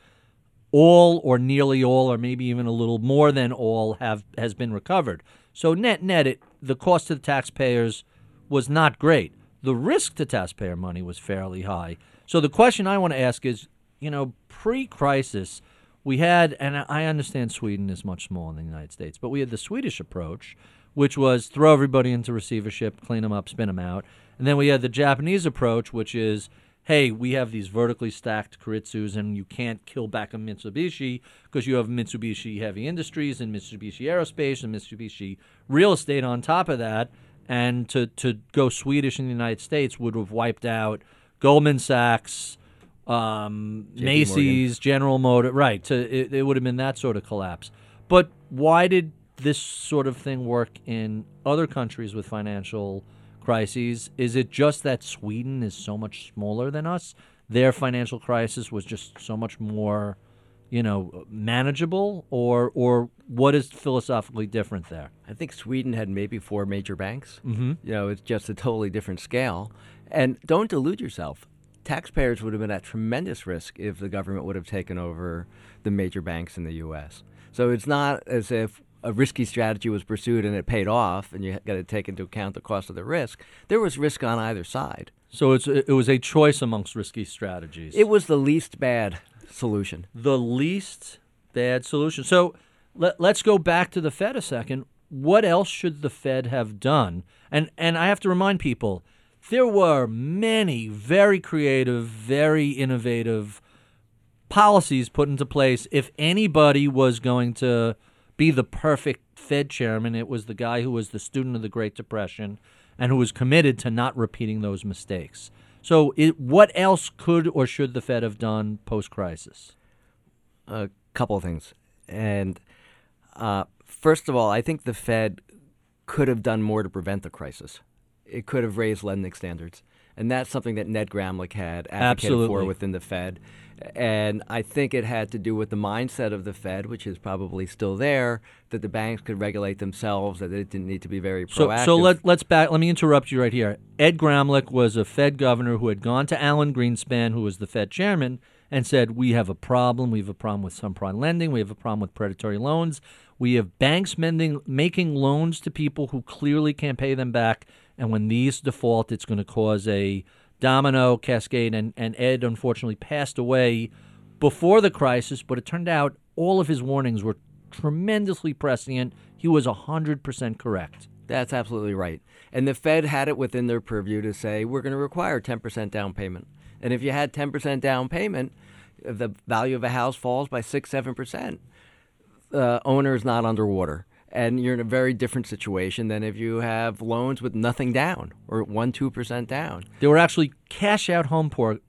all or nearly all, or maybe even a little more than all, have has been recovered. So net net, it the cost to the taxpayers was not great. The risk to taxpayer money was fairly high. So the question I want to ask is, you know, pre-crisis, we had, and I understand Sweden is much smaller than the United States, but we had the Swedish approach, which was throw everybody into receivership, clean them up, spin them out. And then we had the Japanese approach, which is, hey, we have these vertically stacked keiretsus, and you can't kill back a Mitsubishi because you have Mitsubishi Heavy Industries and Mitsubishi Aerospace and Mitsubishi Real Estate on top of that. And to, to go Swedish in the United States would have wiped out Goldman Sachs, um, Macy's, General Motor. Right. To, it, it would have been that sort of collapse. But why did this sort of thing work in other countries with financial crises? Is it just that Sweden is so much smaller than us? Their financial crisis was just so much more, you know, manageable, or or what is philosophically different there? I think Sweden had maybe four major banks. Mm-hmm. You know, it's just a totally different scale. And don't delude yourself. Taxpayers would have been at tremendous risk if the government would have taken over the major banks in the U.S. So it's not as if a risky strategy was pursued and it paid off, and you got to take into account the cost of the risk. There was risk on either side. So it's it was a choice amongst risky strategies. It was the least bad solution. the least bad solution. So let, let's go back to the Fed a second. What else should the Fed have done? And and I have to remind people, there were many very creative, very innovative policies put into place. If anybody was going to be the perfect Fed chairman, it was the guy who was the student of the Great Depression and who was committed to not repeating those mistakes. So, it, what else could or should the Fed have done post crisis? a couple of things. And uh, first of all, I think the Fed could have done more to prevent the crisis. It could have raised lending standards. And that's something that Ned Gramlich had advocated for within the Fed. And I think it had to do with the mindset of the Fed, which is probably still there, that the banks could regulate themselves, that it didn't need to be very So, proactive. so let, let's back. Let me interrupt you right here. Ed Gramlich was a Fed governor who had gone to Alan Greenspan, who was the Fed chairman, and said, "We have a problem. We have a problem with subprime lending. We have a problem with predatory loans. We have banks mending, making loans to people who clearly can't pay them back. And when these default, it's going to cause a domino cascade." And, and Ed unfortunately passed away before the crisis, but it turned out all of his warnings were tremendously prescient. He was 100% correct. That's absolutely right. And the Fed had it within their purview to say, we're going to require 10% down payment. And if you had 10% down payment, the value of a house falls by 6 7%, the uh, owner is not underwater. And you're in a very different situation than if you have loans with nothing down or 1 2% down. There were actually cash out home por-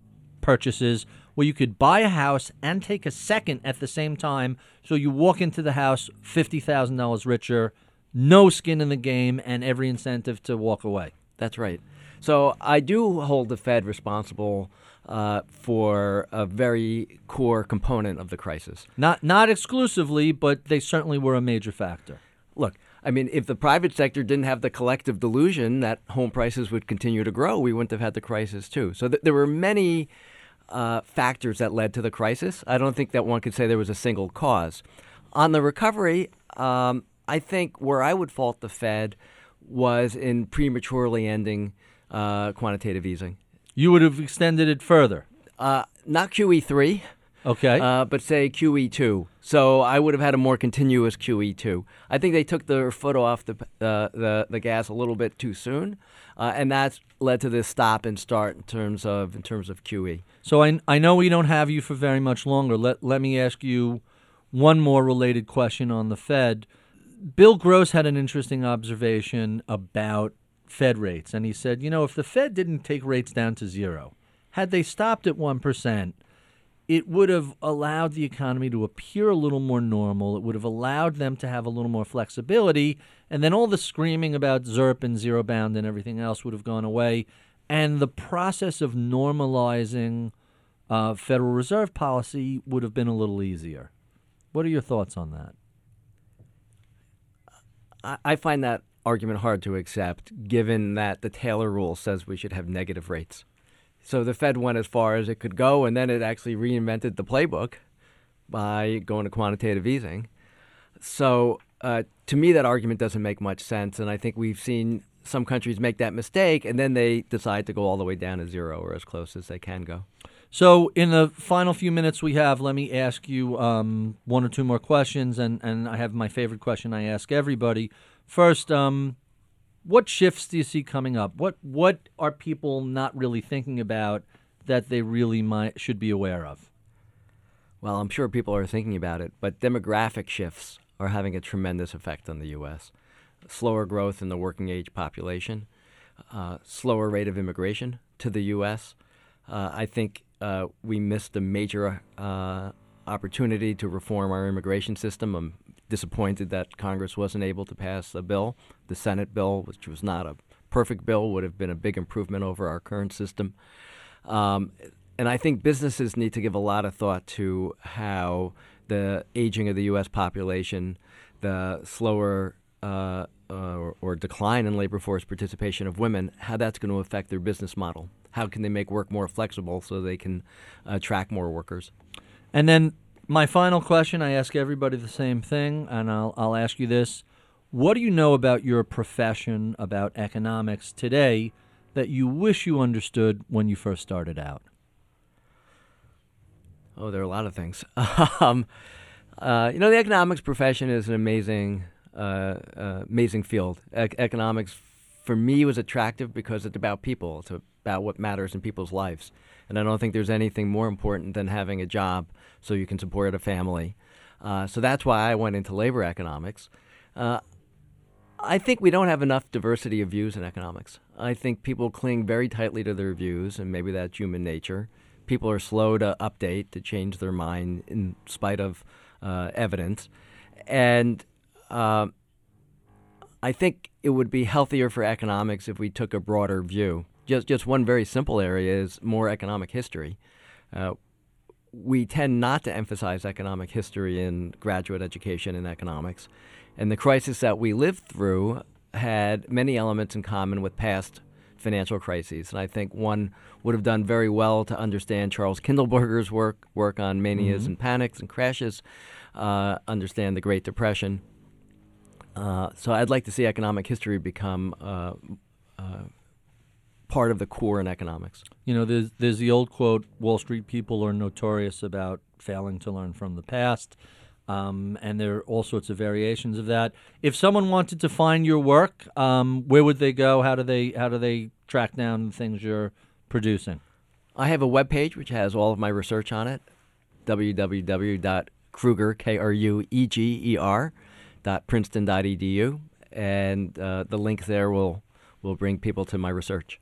purchases where you could buy a house and take a second at the same time. So you walk into the house $50,000 richer, no skin in the game, and every incentive to walk away. That's right. So I do hold the Fed responsible uh, for a very core component of the crisis. Not, not exclusively, but they certainly were a major factor. Look, I mean, if the private sector didn't have the collective delusion that home prices would continue to grow, we wouldn't have had the crisis too. So th- there were many uh, factors that led to the crisis. I don't think that one could say there was a single cause. On the recovery, um, I think where I would fault the Fed was in prematurely ending uh, quantitative easing. You would have extended it further. Uh, not QE3, Okay. uh, but say QE2. So I would have had a more continuous QE2. I think they took their foot off the uh, the, the gas a little bit too soon, uh, and that's led to this stop and start in terms of in terms of. QE. So I, I know we don't have you for very much longer. Let, let me ask you one more related question on the Fed. Bill Gross had an interesting observation about Fed rates, and he said, you know, if the Fed didn't take rates down to zero, had they stopped at 1%, it would have allowed the economy to appear a little more normal. It would have allowed them to have a little more flexibility. And then all the screaming about ZIRP and zero bound and everything else would have gone away. And the process of normalizing uh, Federal Reserve policy would have been a little easier. What are your thoughts on that? I, I find that argument hard to accept, given that the Taylor rule says we should have negative rates. So the Fed went as far as it could go, and then it actually reinvented the playbook by going to quantitative easing. So uh, to me, that argument doesn't make much sense, and I think we've seen some countries make that mistake, and then they decide to go all the way down to zero or as close as they can go. So, in the final few minutes we have, let me ask you um, one or two more questions, and, and I have my favorite question I ask everybody. First, um, what shifts do you see coming up? What what are people not really thinking about that they really might should be aware of? Well, I'm sure people are thinking about it, but demographic shifts are having a tremendous effect on the U.S. Slower growth in the working age population, uh, slower rate of immigration to the U.S. Uh, I think uh, we missed a major uh, opportunity to reform our immigration system disappointed that Congress wasn't able to pass a bill. The Senate bill, which was not a perfect bill, would have been a big improvement over our current system. Um, and I think businesses need to give a lot of thought to how the aging of the U.S. population, the slower uh, uh, or, or, decline in labor force participation of women, how that's going to affect their business model. How can they make work more flexible so they can attract more workers? And then my final question I ask everybody the same thing, and I'll, I'll ask you this. What do you know about your profession, about economics today, that you wish you understood when you first started out? Oh, there are a lot of things. um, uh, you know, the economics profession is an amazing, uh, uh, amazing field. E- economics, for me, was attractive because it's about people. It's about what matters in people's lives. And I don't think there's anything more important than having a job so you can support a family. Uh, so that's why I went into labor economics. Uh, I think we don't have enough diversity of views in economics. I think people cling very tightly to their views, and maybe that's human nature. People are slow to update, to change their mind in spite of uh, evidence. And uh, I think it would be healthier for economics if we took a broader view. Just, just one very simple area is more economic history. We tend not to emphasize economic history in graduate education in economics. And the crisis that we lived through had many elements in common with past financial crises. And I think one would have done very well to understand Charles Kindleberger's work, work on manias mm-hmm. and panics and crashes, uh, understand the Great Depression. Uh, so I'd like to see economic history become uh, uh part of the core in economics. You know, there's, there's the old quote Wall Street people are notorious about failing to learn from the past. Um, and there are all sorts of variations of that. If someone wanted to find your work, um, where would they go? How do they how do they track down the things you're producing? I have a web page which has all of my research on it. www.krueger k r u e g e r dot princeton.edu, and uh, the link there will will bring people to my research.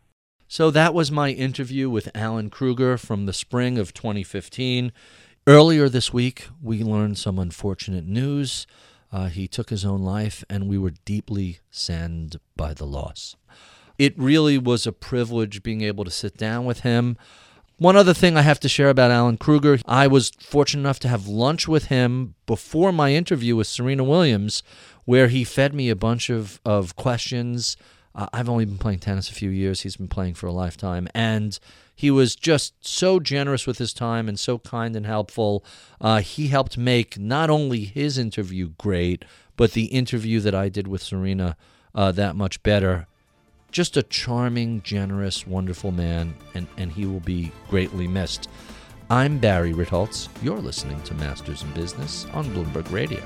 So that was my interview with Alan Krueger from the spring of 2015. Earlier this week, we learned some unfortunate news. Uh, he took his own life, and we were deeply saddened by the loss. It really was a privilege being able to sit down with him. One other thing I have to share about Alan Krueger I was fortunate enough to have lunch with him before my interview with Serena Williams, where he fed me a bunch of, of questions uh, I've only been playing tennis a few years. He's been playing for a lifetime. And he was just so generous with his time and so kind and helpful. Uh, he helped make not only his interview great, but the interview that I did with Serena uh, that much better. Just a charming, generous, wonderful man, and, and he will be greatly missed. I'm Barry Ritholtz. You're listening to Masters in Business on Bloomberg Radio.